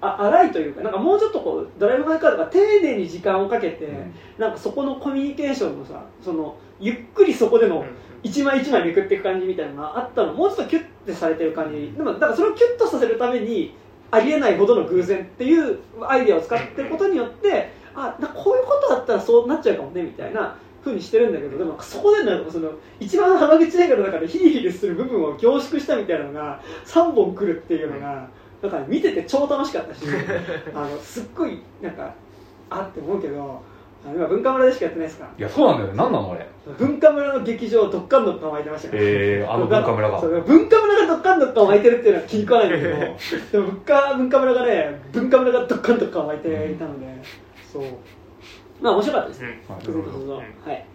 あ荒いというかなんかもうちょっとこうドライブ・マイ・カーとか丁寧に時間をかけて、うん、なんかそこのコミュニケーションのさそのゆっくりそこでの一枚一枚めくっていく感じみたいなのがあったの。もうちょっとキュッてされてる感じ。でもだからそれをキュッとさせるためにありえないほどの偶然っていうアイデアを使ってることによってあこういうことだったらそうなっちゃうかもねみたいなふうにしてるんだけどでもそこでなんかその一番浜口映画の中でヒリヒリする部分を凝縮したみたいなのが3本来るっていうのが。だから見てて超楽しかったし あのすっごいなんかあって思うけど今文化村でしかやってないですかいやそうなんだよね。何なのあれ？文化村の劇場どっかんどっかん湧いてましたから。えー、あの文化村が。文化村がどっかんどっかん湧いてるっていうのは気に食わないんだけどでも文化文化村がね文化村がどっかんどっかん湧いていたので、そう。まあ面白かったです。ね、うん、はい。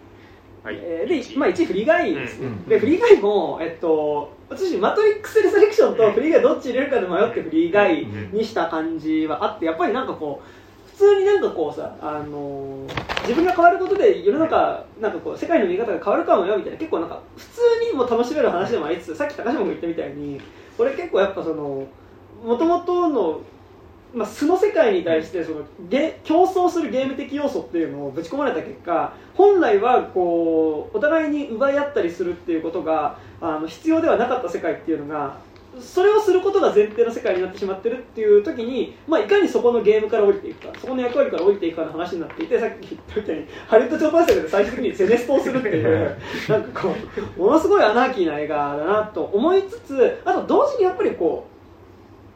はい、えー、で、まあ、1位フリーガイですね、うん、でフリーガイも、えっと、私マトリックスレセレクションとフリーガイどっち入れるかで迷ってフリーガイにした感じはあってやっぱりなんかこう普通になんかこうさ、あのー、自分が変わることで世の中なんかこう世界の見方が変わるかもよみたいな。結構なんか普通にも楽しめる話でもありつつさっき高島も言ったみたいにこれ結構やっぱそのもともとのまあ、素の世界に対してそのゲ競争するゲーム的要素っていうのをぶち込まれた結果本来はこうお互いに奪い合ったりするっていうことがあの必要ではなかった世界っていうのがそれをすることが前提の世界になってしまってるっていう時に、まあ、いかにそこのゲームから降りていくかそこの役割から降りていくかの話になっていてさっき言ったみたいにハリウッド超大作で最終的にセネストをするっていうなんかこうものすごいアナーキーな映画だなと思いつつあと同時にやっぱりこう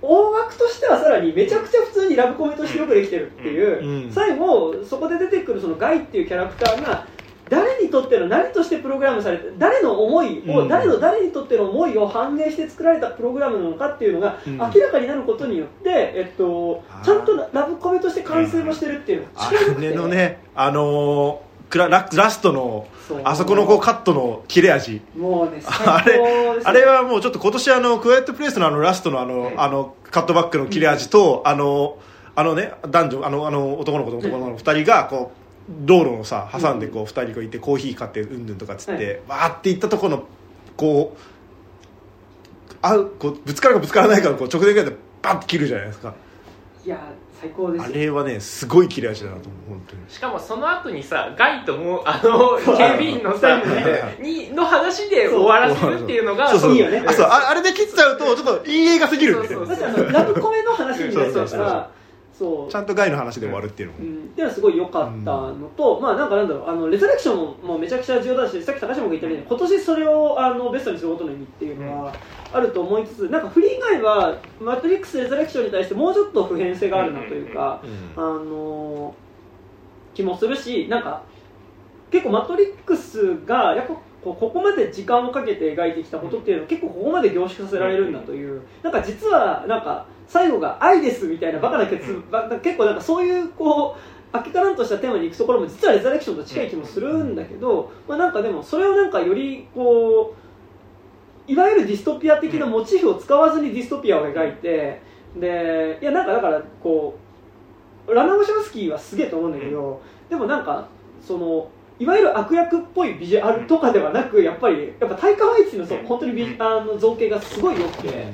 大枠としてはさらにめちゃくちゃ普通にラブコメとしてよくできてるっていう、うん、最後そこで出てくるそのガイっていうキャラクターが誰にとっての何としてプログラムされて誰の思いを、うん、誰の誰にとっての思いを反映して作られたプログラムなのかっていうのが明らかになることによって、えっと、ちゃんとラブコメとして完成もしてるっていうの。が違うのねあのーララストのあそこのこうカットの切れ味。もうね あれあれはもうちょっと今年あのクワイエットプレイスのあのラストのあの,、あのカットバックの切れ味と、あのあのね男女あのあの男の子と男の子の2人がこう道路のさ挟んでこう2人こういてコーヒー買ってうんぬんとかっつって、わーって行ったところのこうあこうぶつかるかぶつからないかのこう直前ぐらいでバッて切るじゃないですか。いや最高です。よあれはねすごい切れ味だなと思う本当に。しかもその後にさガイともうあの警備員のさにの話で終わらせるっていうのがそうそう。いいよね。あそうああれで切っちゃうとちょっといい映画すぎるんでそうだってあのラブコメの話になっちゃうそうそうそうからそう。ちゃんとガイの話で終わるっていうのも、うん、っていうのはすごい良かったのと、まあなんかなんだろうあのレザレクションもめちゃくちゃ重要だしさっき高島が言ったように今年それをあのベストにすることの意味っていうのはあると思いつつなんかフリー以外はマトリックスレザレクションに対してもうちょっと普遍性があるなというか、あの気もするしなんか結構マトリックスがやっぱここまで時間をかけて描いてきたことっていうのは結構ここまで凝縮させられるんだというなんか実はなんか最後が愛ですみたいなバカな結ば結構なんかそういうこうあっけからんとしたテーマに行くところも実はレザレクションと近い気もするんだけど、まあ、なんかでもそれをなんかよりこういわゆるディストピア的なモチーフを使わずにディストピアを描いてでいやなんかだからこうラナ・ウシャンスキーはすげえと思うんだけど、でもなんかそのいわゆる悪役っぽいビジュアルとかではなくやっぱりやっぱタイカ・ワイチのそう本当にビあの造形がすごい良くて。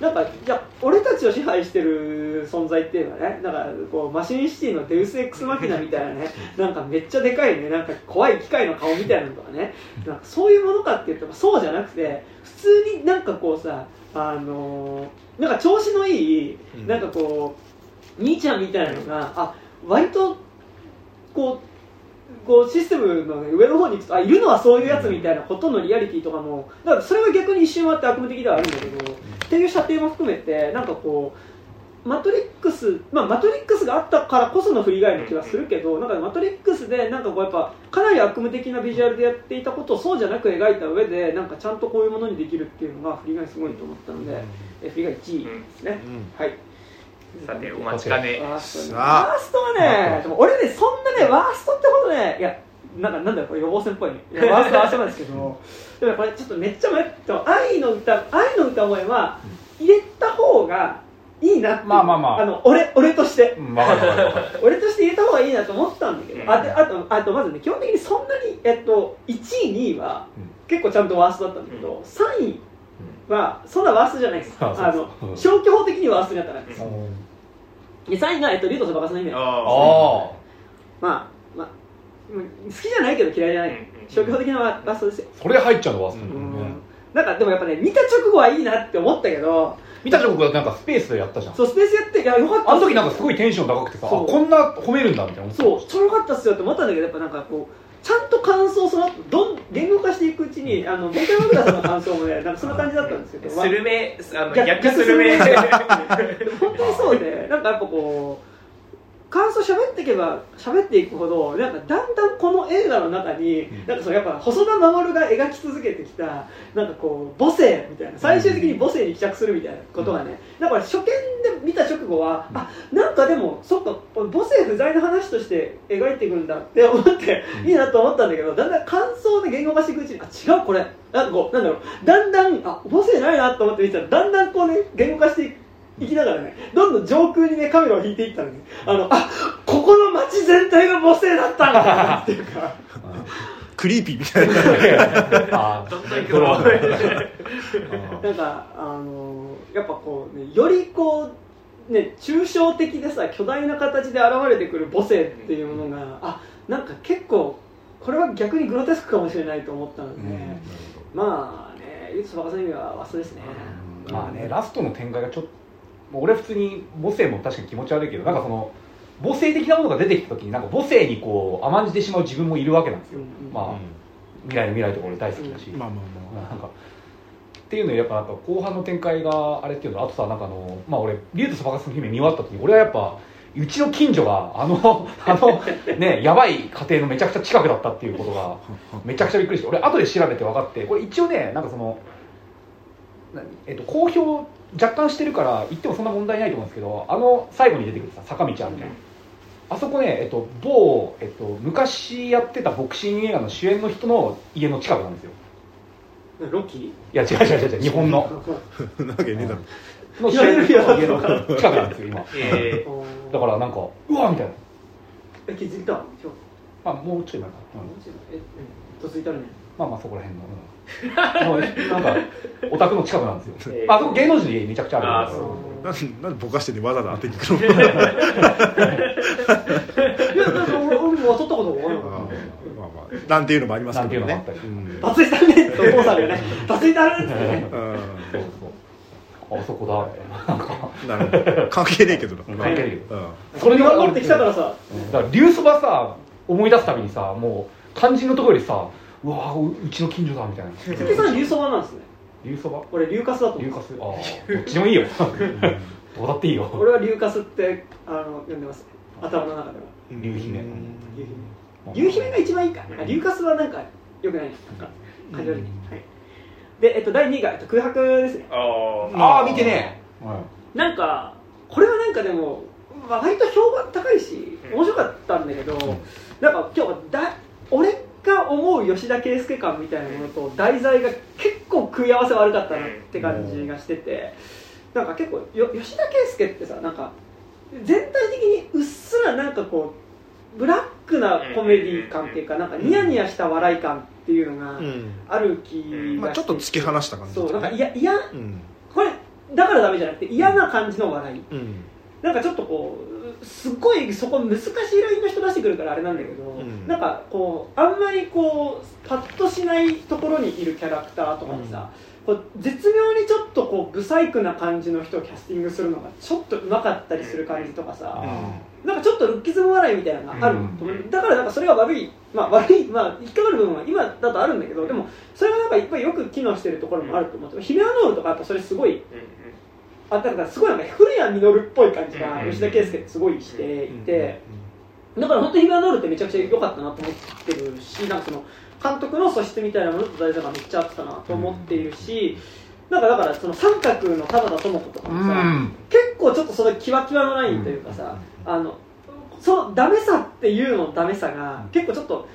なんかじゃあ俺たちを支配してる存在っていうのはねなんかこうマシンシティのデウス・エックス・マキナみたいなねなんかめっちゃでかいねなんか怖い機械の顔みたいなのとかね。なんかそういうものかって言ってもそうじゃなくて普通になんかこうさあのーなんか調子のいいうん。なんかこう兄ちゃんみたいなのがあ割とこうこうシステムの、ね、上の方に行くとあいるのはそういうやつみたいなことのリアリティとかもだからそれは逆に一瞬あって悪夢的ではあるんだけど、っていう射程も含めてなんかこうマトリックス、まあ、マトリックスがあったからこその振り返りの気はするけどなんかマトリックスでなんかこうやっぱかなり悪夢的なビジュアルでやっていたことをそうじゃなく描いた上でなんかちゃんとこういうものにできるっていうのが振り返りすごいと思ったので、え振り返り1位ですね、うん。はいさてお待ちかね。ワーストねーストはね、でも俺ね、そんなね、ワーストってことね、いや、なんかなんだよ、これ予防線っぽいね。いやワーストはワーストなんですけど、でもこれちょっとめっちゃ迷った。愛の歌、愛の歌声は入れた方がいいなってまあまあまあ。の俺、俺として。俺として入れた方がいいなと思ったんだけど、うん。あであとあとまずね基本的にそんなに、えっと、1位2位はうん。結構ちゃんとワーストだったんだけど、3位はそんなワーストじゃないです。あのうん。消去法的にワーストになったんです。うん。で3位が、えっと、竜とそばかすの姫ああまあまあうん好きじゃないけど嫌いじゃない、消去法的なワーストですよ、あそれ入っちゃうのワーストなんかでもやっぱね見た直後はいいなって思ったけど見た直後なんかスペースでやったじゃん。そうスペースやっていやよかった。あの時なんかすごいテンション高くてさあそう。こんな褒めるんだみたいな。そうちょろかったっすよって思ったんだけどやっぱなんかこうちゃんと感想をその後どん言語化していくうちにあのベンカイマグラスの感想もねなんかそんな感じだったんですけどスルメあの逆逆スルメ本当にそうでなんかやっぱこう感想喋っていけば喋っていくほどなんかだんだんこの映画の中に、うん。なんかそのやっぱ細田守が描き続けてきたなんかこう母性みたいな最終的に母性に帰着するみたいなことがね、だから初見で見た直後は、あなんかでもそっか母性不在の話として描いていくんだって思って、うん。いいなと思ったんだけどだんだん感想で言語化していくうちにあ違うこれ。なんかこうなんだろう。だんだんあ母性ないなと思って見てたらだんだんこうね言語化していく行きながらねどんどん上空にねカメラを引いていったのね。あのあここの街全体が母性だったんだっていうか。クリーピーみたいな なんかあのやっぱこうねよりこうね抽象的でさ巨大な形で現れてくる母性っていうものがあなんか結構これは逆にグロテスクかもしれないと思ったので、まあねゆつバカさんの意味は忘れですね、まあねラストの展開がちょっと俺普通に母性も確かに気持ち悪いけどなんかその母性的なものが出てきた時になんか母性にこう甘んじてしまう自分もいるわけなんですよ、まあ、未来の未来とか俺大好きだし、まあまあまなんかっていうのやっぱなんか後半の展開があれっていうのあとさなんかあのまあ俺竜とそばかすの姫見終わった時に俺はやっぱうちの近所があの あのねやばい家庭のめちゃくちゃ近くだったっていうことがめちゃくちゃびっくりして俺後で調べて分かってこれ一応ねなんかその何えっと公表若干してるから言ってもそんな問題ないと思うんですけどあの最後に出てくるさ坂道あるじゃん、あそこね、えっと、某、えっと、昔やってたボクシング映画の主演の人の家の近くなんですよ。ロッキ？ーいや違う違う違う違う日本の。あなわけねえだろの主演の人の家の近くなんですよ今えだからなんかうわみたいなえ気づいたまあもうちょい前か、うんえどついたるねまあまあそこら辺の、うん、も うなんかお宅の近くなんですよ、えーあそこ芸能人の家めちゃくちゃある。からなんなんでぼかしてねわざわざ当てに行くの。いやだって俺俺も渡ったこともなまあまあなんていうのもありますけどね。なんていうのもあったりうん。バツイたるねって思うさるよね。バツイたるって。ねうん。そうそう。あそこだ。なるほど。関係ねえけどな。関係ないけどうん。それが乗ってきたからさ。だから流そばさ思い出すたびにさもう肝心のところよりさうわううちの近所だみたいな。関さん流そばなんですね。流そば？俺流カスだと思う。流カスああどっちでもいいよ。どうだっていいよ。俺は流カスってあの呼んでますね。頭の中では。流姫。うん。流姫。流姫が一番いいか。あ流カスはなんかよくない。なんか感情的に。はい。で、えっと、第2位が、えっと、空白ですね。あー。ああ見てね。なんかこれはなんかでも、まあ、割と評判高いしうん。面白かったんだけど、なんか今日だ俺が思う吉田圭佑感みたいなものと題材が結構食い合わせ悪かったなって感じがしてて、なんか結構よ吉田圭佑ってさなんか全体的にうっすらなんかこうブラックなコメディ感っていうかなんかニヤニヤした笑い感っていうのがうん。ある気がしてまあちょっと突き放した感じそうなんかいやいやうん。これだからダメじゃなくて嫌な感じの笑い。うん。なんかちょっとこうすっごいそこ難しいラインの人出してくるからあれなんだけど、ん。なんかこうあんまりこうパッとしないところにいるキャラクターとかにさ、こう絶妙にちょっとこうブサイクな感じの人をキャスティングするのがちょっとうまかったりする感じとかさ、あなんかちょっとルッキズム笑いみたいなのがあると思う、だからなんかそれが悪い。まあ悪い。まあ引っかかる部分は今だとあるんだけどでもそれがなんかいっぱいよく機能してるところもあると思ってヒメアノールとかやっぱそれすごいあだからすごいなんか古谷実っぽい感じがうん。吉田圭佑ってすごいしていて、だから本当にヒメアノールってめちゃくちゃ良かったなと思ってるしなんかその監督の素質みたいなものと題材がめっちゃ合ってたなと思っているし、なんかだからその三角の田畑智子とかうもさ、ん。結構ちょっとそのキワキワのラインというかさ、あのそのダメさっていうのダメさが結構ちょっと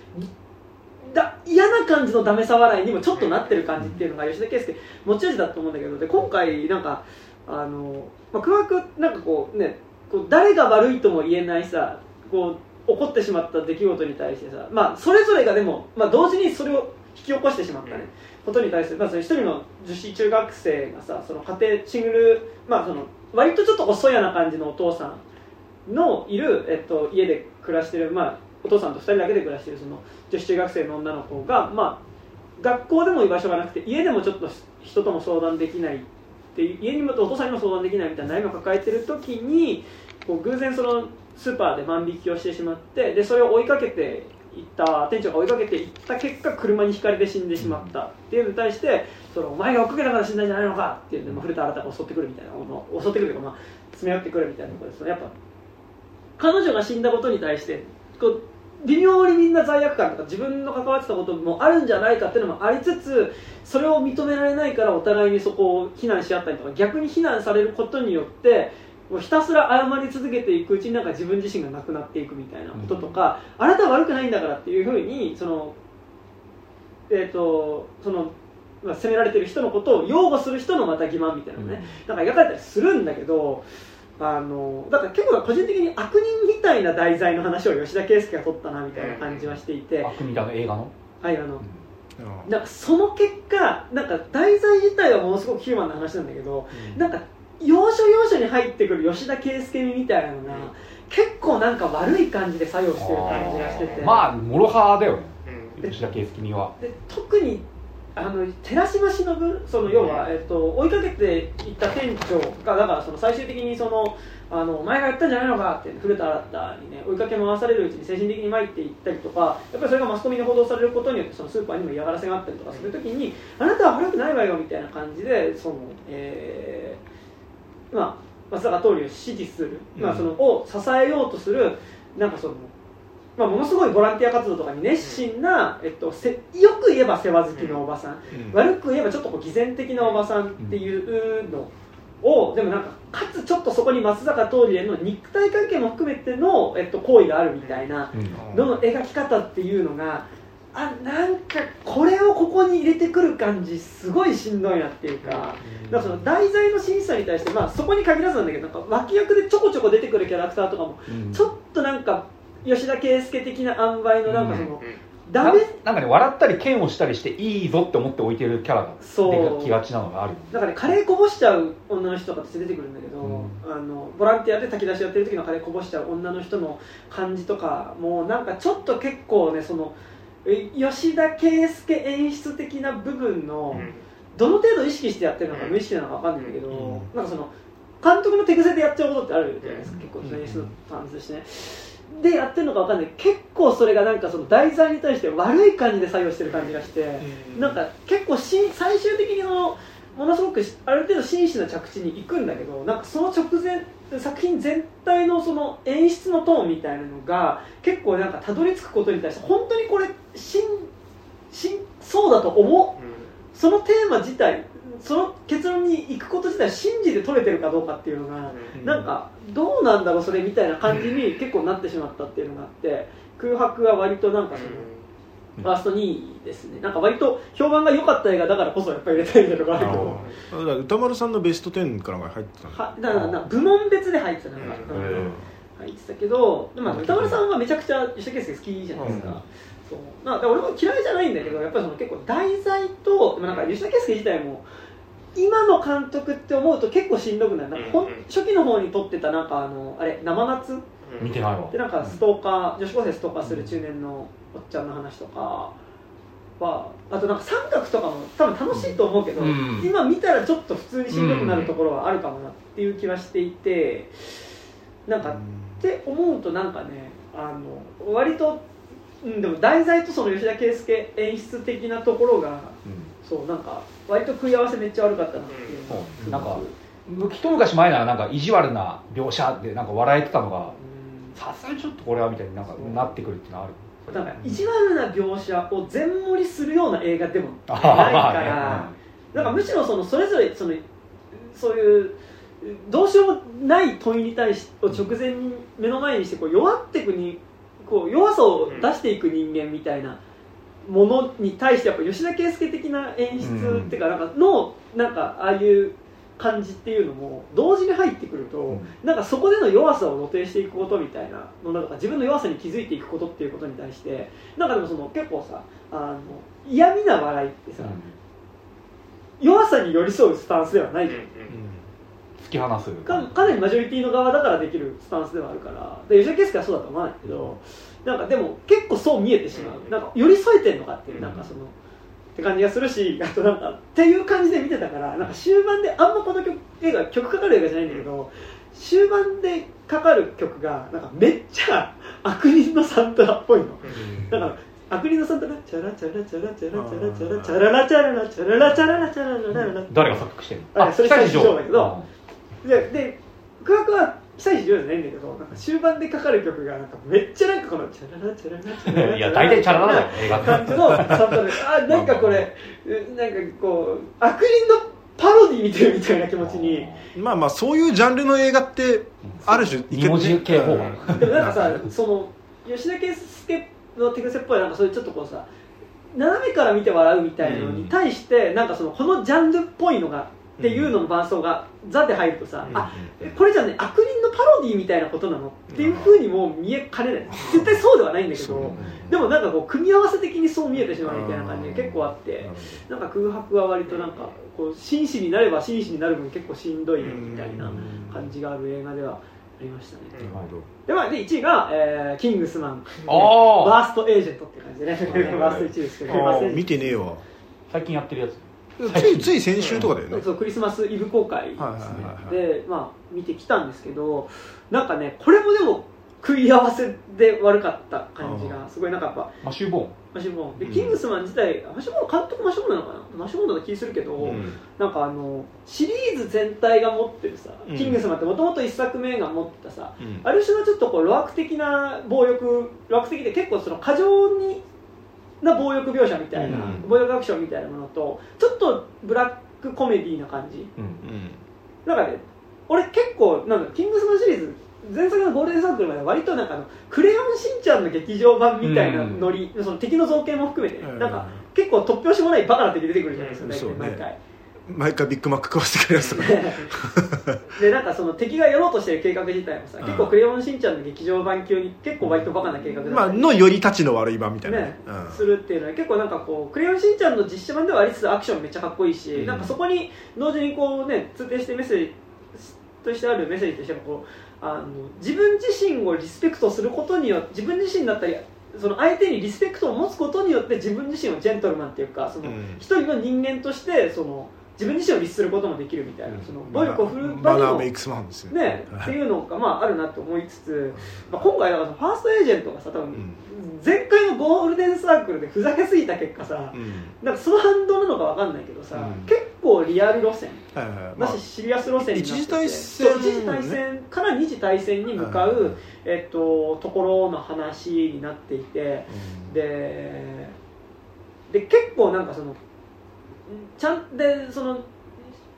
だ嫌な感じのダメさ笑いにもちょっとなってる感じっていうのが吉田圭佑持ち味だと思うんだけどで今回なんかあの、まあ、空白なんかこうねこう誰が悪いとも言えないさこう起こってしまった出来事に対してさ、まあ、それぞれがでも、まあ、同時にそれを引き起こしてしまったね、ことに対する、まあ、その一人の女子中学生がさその家庭シングル、まあ、その割とちょっと細やな感じのお父さんのいる、えっと、家で暮らしてる、まあ、お父さんと2人だけで暮らしてるその女子中学生の女の子が、まあ、学校でも居場所がなくて家でもちょっと人とも相談できないって家にもお父さんにも相談できないみたいな悩みを抱えてる時にこう偶然そのスーパーで万引きをしてしまってでそれを追いかけていった店長が追いかけていった結果車にひかれて死んでしまった。っていうのに対してそのお前が追っかけたから死んだんじゃないのかっていうので、まあ、古田新太が襲ってくるみたいな襲ってくるというか、まあ、詰め寄ってくるみたいなとことですやっぱ彼女が死んだことに対してこう微妙にみんな罪悪感とか自分の関わってたこともあるんじゃないかっていうのもありつつそれを認められないからお互いにそこを非難し合ったりとか逆に非難されることによってもうひたすら謝り続けていくうちになんか自分自身がなくなっていくみたいなこととか、あなたは悪くないんだからっていうふうにそのえっ、とその責められてる人のことを擁護する人のまた欺瞞みたいなのね、なんか描かれたりするんだけどあのだから結構個人的に悪人みたいな題材の話を吉田圭佑が撮ったなみたいな感じはしていて、悪みだの映画の？あいあのなんかその結果なんか題材自体はものすごくヒューマンな話なんだけどなんか要所要所に入ってくる吉田圭佑みたいなのが結構なんか悪い感じで作用してる感じがしててまあ諸刃だよねうん。吉田圭佑にはで特にあの寺島しのぶその要は、えっと、追いかけていった店長がだからその最終的にそのあのお前がやったんじゃないのかって古田新太にね追いかけ回されるうちに精神的に参っていったりとかやっぱりそれがマスコミに報道されることによってそのスーパーにも嫌がらせがあったりとかするときにあなたは悪くないわよみたいな感じでその、えーまあ、松坂桃李を支持する、まあ、そのを支えようとするなんかそのまあ、ものすごいボランティア活動とかに熱心な、えっと、せよく言えば世話好きのおばさん、悪く言えばちょっとこう偽善的なおばさんっていうのを、でもなんかかつちょっとそこに松坂桃李への肉体関係も含めての、えっと、行為があるみたいなのの描き方っていうのがあなんかこれをここに入れてくる感じすごいしんどいなっていうか。だからその題材の審査に対して、まあ、そこに限らずなんだけどなんか脇役でちょこちょこ出てくるキャラクターとかもちょっとなんか吉田圭佑的な塩梅のなんかその、ダなメ？なんかね笑ったり剣をしたりしていいぞって思って置いてるキャラがそう。出きがちなのがある。なんかねカレーこぼしちゃう女の人とかって出てくるんだけど、うん。あのボランティアで炊き出しやってる時のカレーこぼしちゃう女の人の感じとかもうなんかちょっと結構ねそのえ吉田圭佑演出的な部分の、どの程度意識してやってるのかうん。無意識なのか分かんないんだけど、うん。なんかその監督の手癖でやっちゃうことってあるじゃないですか、うん。結構演出の感じとして。ねでやってるのか分かんない。結構それがなんかその題材に対して悪い感じで作用してる感じがして、なんか結構し最終的にそのものすごくしある程度真摯な着地に行くんだけどなんかその直前作品全体のその演出のトーンみたいなのが結構なんかたどり着くことに対して本当にこれしんしんそうだと思う。そのテーマ自体その結論に行くこと自体信じて取れてるかどうかっていうのが、なんかどうなんだろうそれみたいな感じに結構なってしまったっていうのがあって空白は割となんかその。ファースト2位ですね。なんか割と評判が良かった映画だからこそやっぱり入れたい歌丸さんのベスト10からが入ってたはだからな部門別で入ってたなんか、うんうん入ってたけどでもまあ歌丸さんはめちゃくちゃ吉田圭佑好きじゃないですか、うん。そう。まあ俺も嫌いじゃないんだけどやっぱりその結構題材とでもなんか吉田圭佑自体も今の監督って思うと結構しんどくなるなんかほんうん。うん初期の方に撮ってたなんかあのあれ生夏見てないわ。でなんかストーカー女子高生ストーカーする中年のおっちゃんの話とかはあとなんか三角とかも多分楽しいと思うけど、うん。今見たらちょっと普通にしんどくなるところはあるかもなっていう気はしていてなんかって思うとなんかねあの割と、うん、でも題材とその吉田圭佑演出的なところがそうなんか割と食い合わせめっちゃ悪かったなっていう。うん。なんか一昔前ならなんか意地悪な描写でなんか笑えてたのがさすがにちょっとこれはみたいになんかなってくるっていうのはある。なんか意地悪な描写を全盛りするような映画でも ないから なんかむしろそのそれぞれそのそういうどうしようもない問いに対しを直前に目の前にしてこう弱っていくにこう弱さを出していく人間みたいなものに対してやっぱ吉田圭佑的な演出うんっていうかなんかのなんかああいう感じっていうのも同時に入ってくると、うん。なんかそこでの弱さを露呈していくことみたいなのなんか自分の弱さに気づいていくことっていうことに対してなんかでもその結構さあの嫌味な笑いってさ、弱さに寄り添うスタンスではないじゃん、突き放す。かかなりマジョリティの側だからできるスタンスではあるから。で吉田圭佑はそうだと思わないけどなんかでも結構そう見えてしまう。なんか寄り添えてんのかっていうなんかそのって感じがするし あとなんかっていう感じで見てたからなんか終盤であんまこの曲映画曲かかる映画じゃないんだけど終盤でかかる曲がなんかめっちゃ悪人のサントラっぽいの。だから悪人のサントラチャラチャラチャラチャラチャラチャラチャララチャララチャララチャララチャララララ誰が作曲してるあそれ久石譲だけどあでで空白は久石譲じゃないんだけどなんか終盤でかかる曲がなんかめっちゃなんかこのチャララチャララチャララいや大体チャララだよ映画感じのサントラあなんかこれなんかこう悪人のパロディ見てるみたいな気持ちにまあまあそういうジャンルの映画ってある種二文字系法でもなんかさその吉田圭佑の手癖っぽいなんかそういうちょっとこうさ斜めから見て笑うみたいなのに対して、なんかそのこのジャンルっぽいのがっていうのの伴奏が「ザ」で入るとさ、あこれじゃね悪人パロディみたいなことなの？っていうふうにも見えかねない。絶対そうではないんだけどでもなんかこう組み合わせ的にそう見えてしまうみたいな感じが結構あってなんか空白は割となんかこう真摯になれば真摯になる分結構しんどいみたいな感じがある映画ではありましたね。でまあで1位が、えーキングスマンあ ーストエージェントって感じでね。ワー。スト1位ですけど見てねえわ。最近やってるやつついつい先週とかだよね。そうクリスマスイブ公開ですね、でまあ見てきたんですけどなんかねこれもでも食い合わせで悪かった感じがすごいなんかやっぱマシューボーン。マシュボーン。でうん。キングスマン自体、マシュボーン監督マシュボーンなのかな？マシュボーンだった気するけど、うん。なんかあのシリーズ全体が持ってるさ、うん。キングスマンってもともと1作目が持ってたさうん。ある種のちょっとこう露悪的な暴力露悪的で結構その過剰にな暴力描写みたいな、うん。暴力アクションみたいなものとちょっとブラックコメディな感じ。うん。うん。なんかね俺結構なんかキングスマンシリーズ前作のゴールデンサークルまで割となんかあのクレヨンしんちゃんの劇場版みたいなノリ、その敵の造形も含めてなんか結構突拍子もないバカな敵出てくるじゃないですか、毎回毎回ビッグマック食わせてくれるやつとか。でなんかその敵がやろうとしてる計画自体もさ、うん。結構「クレヨンしんちゃん」の劇場版級に結構割とバカな計画だったり。まあのよりたちの悪い版みたいな。ねうん。するっていうのは結構なんかこう「クレヨンしんちゃん」の実写版ではありつつアクションめっちゃかっこいいし、うん。なんかそこに同時にこうね通底してメッセージとしてあるメッセージとしてもこうあの自分自身をリスペクトすることによって自分自身だったりその相手にリスペクトを持つことによって自分自身をジェントルマンっていうかそのうん。一人の人間としてその自分自身を律することもできるみたいな、その暴力を振るう場にもマナーメイクスマンですよ。ね、はい。っていうのが、まあ、あるなと思いつつ、まあ、今回だからファーストエージェントがさ多分、ん。前回のゴールデンサークルでふざけすぎた結果さ、うん。なんかその反動なのかわかんないけどさ、うん。結構リアル路線。だまあしシリアス路線になってて一次大戦。一次大戦から二次大戦に向かう、えっと、ところの話になっていてうん。でで結構なんかそのちゃんでその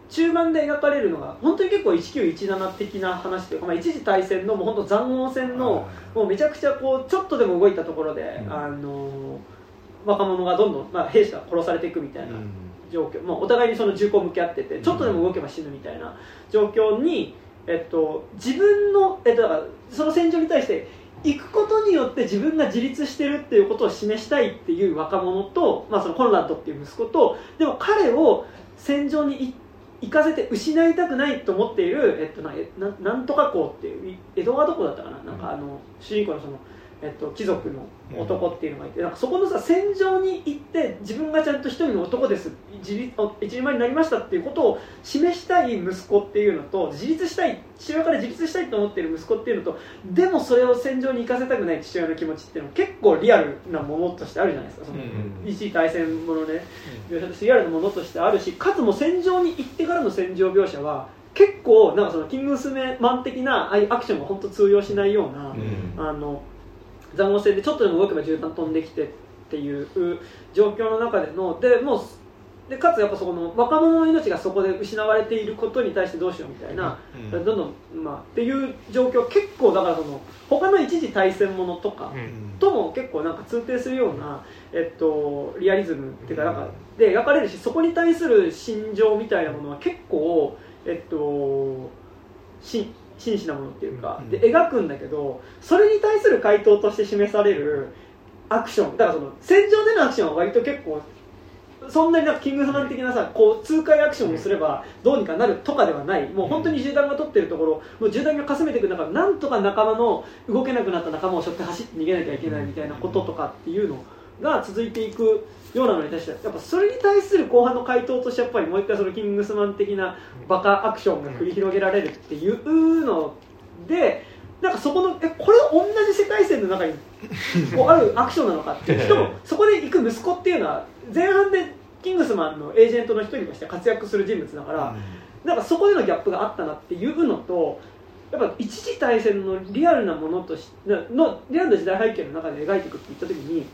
中盤で描かれるのが本当に結構1917的な話というか、まあ、一次大戦のもう本当塹壕戦のもうめちゃくちゃこうちょっとでも動いたところで、うんあの若者がどんどん、まあ、兵士が殺されていくみたいなうん。状況、もうお互いにその銃口向き合っててちょっとでも動けば死ぬみたいな状況に、えっと、自分の、えっと、だからその戦場に対して行くことによって自分が自立してるっていうことを示したいっていう若者と、まあ、そのコンラッドっていう息子とでも彼を戦場に行かせて失いたくないと思っている、えっと、なななんとか校っていうい江戸川どこだったかな？なんかあの主人公のその、えっと、貴族の男っていうのがいてなんかそこのさ戦場に行って自分がちゃんと一人の男です。自立一人前になりましたっていうことを示したい息子っていうのと自立したい父親から自立したいと思っている息子っていうのとでもそれを戦場に行かせたくない父親の気持ちっていうのは結構リアルなものとしてあるじゃないですか。その、うん一次大戦ものね描写としてリアルなものとしてあるしかつもう戦場に行ってからの戦場描写は結構なんかそのキングスマン的なアクションが本当通用しないような、うん。あの塹壕戦でちょっとでも動けば銃弾飛んできてっていう状況の中でのでもうでかつやっぱそこの若者の命がそこで失われていることに対してどうしようみたいな、うん。どんどん、まあ、っていう状況結構だからその他の一次大戦ものとか、とも結構なんか通底するような、えっと、リアリズムっていうかなんかで描かれるしそこに対する心情みたいなものは結構えっとし真摯なものっていうか、うんで描くんだけどそれに対する回答として示されるアクションだからその戦場でのアクションは割と結構そんなになんかキングスマン的なさこう痛快アクションをすればどうにかなるとかではない。もう本当に銃弾が取ってるところもう銃弾がかすめていく中なんとか仲間の動けなくなった仲間を背負って走って逃げなきゃいけないみたいなこととかっていうのが続いていくようなのに対してやっぱそれに対する後半の回答としてやっぱりもう一回そのキングスマン的なバカアクションが繰り広げられるっていうのでなんかそこのえこれ同じ世界線の中にこうあるアクションなのかっていうしかもそこで行く息子っていうのは前半でキングスマンのエージェントの一人として活躍する人物だから、なんかそこでのギャップがあったなっていうのとやっぱ一次大戦のリアルなものとしのリアルな時代背景の中で描いていくって言った時に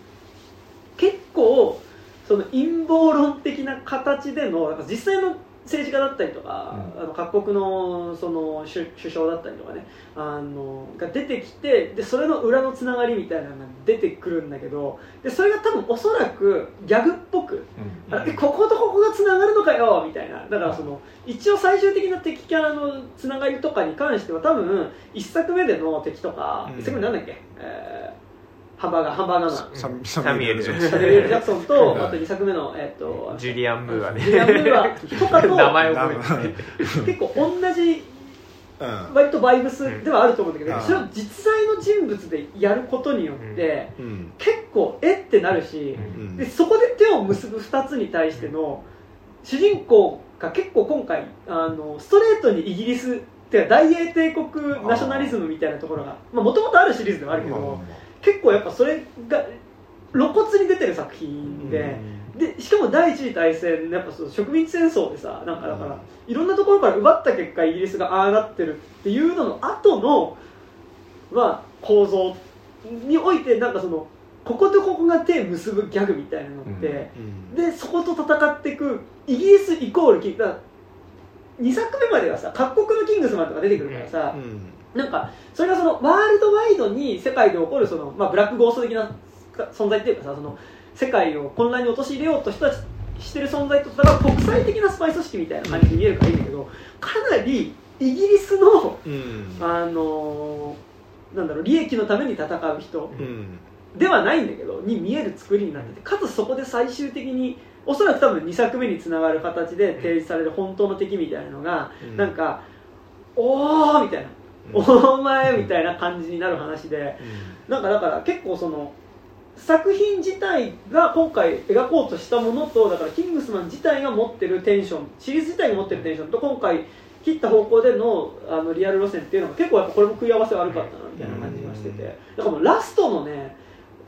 結構その陰謀論的な形での実際の政治家だったりとか、あの各国のその首首相だったりとかねあのが出てきてでそれの裏のつながりみたいなのが出てくるんだけどでそれが多分おそらくギャグっぽくあえこことここがつながるのかよみたいな。だからその一応最終的な敵キャラのつながりとかに関しては多分一作目での敵とか、うん。一作目なんだっけ、えーハンバーガーハンバーガーマンササミュエル。ジョンサミュエル・ジャクソンとうん。あと2作目の、えっとジュリアン・ムーアね。ジュリアン・ムーア。とかと名前覚えて結構同じうん。割とバイブスではあると思うんだけど、うん。それを実在の人物でやることによって、うん。結構えってなるし、そこで手を結ぶ2つに対しての主人公が結構今回あのストレートにイギリス大英帝国ナショナリズムみたいなところがもともとあるシリーズではあるけど、結構やっぱそれが露骨に出てる作品で。でしかも第一次大戦やっぱその植民地戦争でさなんかだから、いろんなところから奪った結果イギリスがああなってるっていうのの後のまあ構造においてなんかそのこことここが手結ぶギャグみたいなのって、うん。でそこと戦っていくイギリスイコールキングだ2作目まではさ各国のキングスマンとか出てくるからさ、うんなんかそれがそのワールドワイドに世界で起こるその、まあ、ブラックゴースト的な存在っていうかさその世界を混乱に陥れようとしたしてる存在とだから国際的なスパイ組織みたいな感じで見えるからいいんだけどかなりイギリスのうん。あのなんだろう利益のために戦う人うん。ではないんだけどに見える作りになっててかつそこで最終的におそらく多分2作目につながる形で提示される本当の敵みたいなのが、うん。なんか「おー」みたいな「お前」みたいな感じになる話で。なん。かだから結構その作品自体が今回描こうとしたものとだからキングスマン自体が持ってるテンションシリーズ自体が持ってるテンションと今回切った方向でのあのリアル路線っていうのが結構やっぱこれも食い合わせ悪かったなみたいな感じがしてて。だからもうラストのね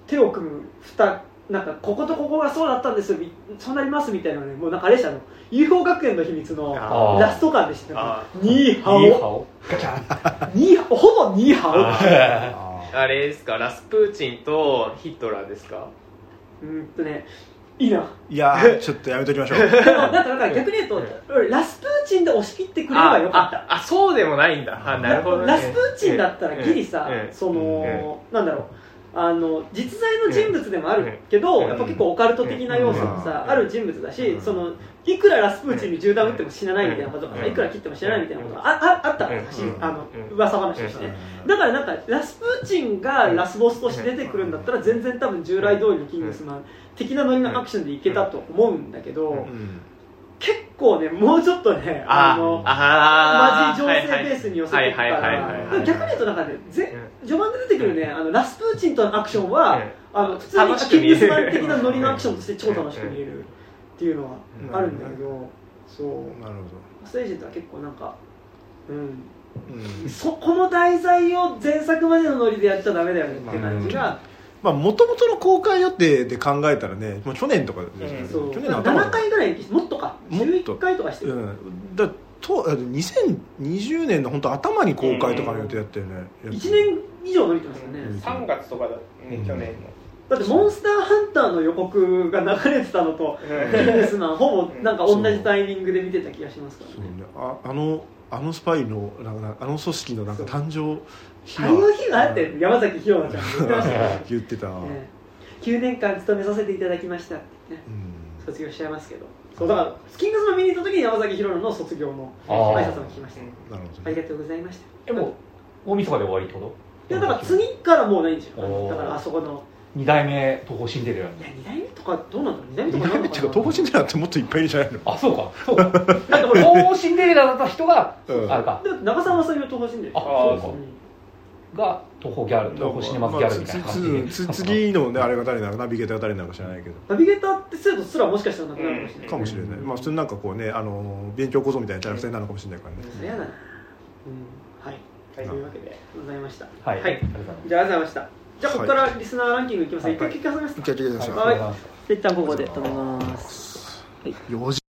手を組む蓋なんかこことここがそうだったんですよみそうなりますみたいなのねもうなんかあれでしたの。UFO 学園の秘密のラスト感でした。あニーハいいオ。顔ガチャン。ニーほぼニーハオ。ああれですか？ラスプーチンとヒトラーですか？うーんとねいいな。ーいやー ちょっとやめときましょう。でもなんかなんか逆に言うとラスプーチンで押し切ってくれればよかった。あそうでもないんだ。あなるほど、ね、ラスプーチンだったらギリさ、うん。うん。その、なんだろうあの実在の人物でもあるけど、うんやっぱ結構オカルト的な要素もさ、うんある人物だし、うんそのいくらラスプーチンに銃弾撃っても死なないみたいなこととかいくら切っても死なないみたいなことがあああったあのうん噂話として。ね、だからなんかラスプーチンがラスボスとして出てくるんだったら全然多分従来通りのキングスマン的なノリのアクションでいけたと思うんだけど、うん結構ねもうちょっとねああのあマジ情勢ベースに寄せていくから逆に言うとなんかねぜ序盤で出てくるねあのラスプーチンとのアクションは、うんあの普通にキングスマン的なノリのアクションとして超楽しく見えるっていうのはあるんだけど、そうなるステージとは結構なんかうんほどうんそこの題材を前作までのノリでやっちゃダメだよねって感じが、まあもともとの公開予定で考えたらねもう去年とかですよね。そう。去年の頭。7回ぐらいもっとか。もっと11回とかしてる、うん。だとあ2020年の本当頭に公開とかの予定だったよね、1年以上伸びてますよね、うん。3月とかだね去年の。だってモンスターハンターの予告が流れてたのとキングスマンほぼなんか同じタイミングで見てた気がしますからね。そうね。ああのあのスパイのなんかあの組織のなんか誕生日あの日があって山崎ひろなちゃん。が言ってました。ね言ってた、え。9年間勤めさせていただきました。ってねうん。卒業しちゃいますけど。そうだからキングスマン見に行った時に山崎ひろなの卒業の挨拶も聞きましたなるほどね。ありがとうございました。えもう大晦日で終わりってこいやだから次からもうないんですよ。だからあそこの。と二代目東宝シンデレラにいや2代目とかどうなんだろう。2代目と二かなんのかな代目っていうか東宝シンデレラってもっといっぱいいるんじゃないの。あそうか。そう。か だって東宝シンデレラだった人がうん。あれか。で長澤まさみは東方神でああそうか。うんが東宝ギャル東宝シネマズギャルみたいな感じで。まあつつ次のねあれが誰なのかナビゲーターが誰なのか知らないけど。ナビゲーターって制度すらもしかしたらなくなるかもしれない、かもしれない、まあ普通になんかこうねあの勉強講座みたいなキャラクターになるのかもしれないからね、それやだな。うん。はい、はい。というわけでございましたはい。はい。ありがとうございますじゃあありがとうございました。じゃあここからリスナーランキングいきます、一回聞かせます一回聞いてくださいはいありがとうござい一旦ここで止めます4時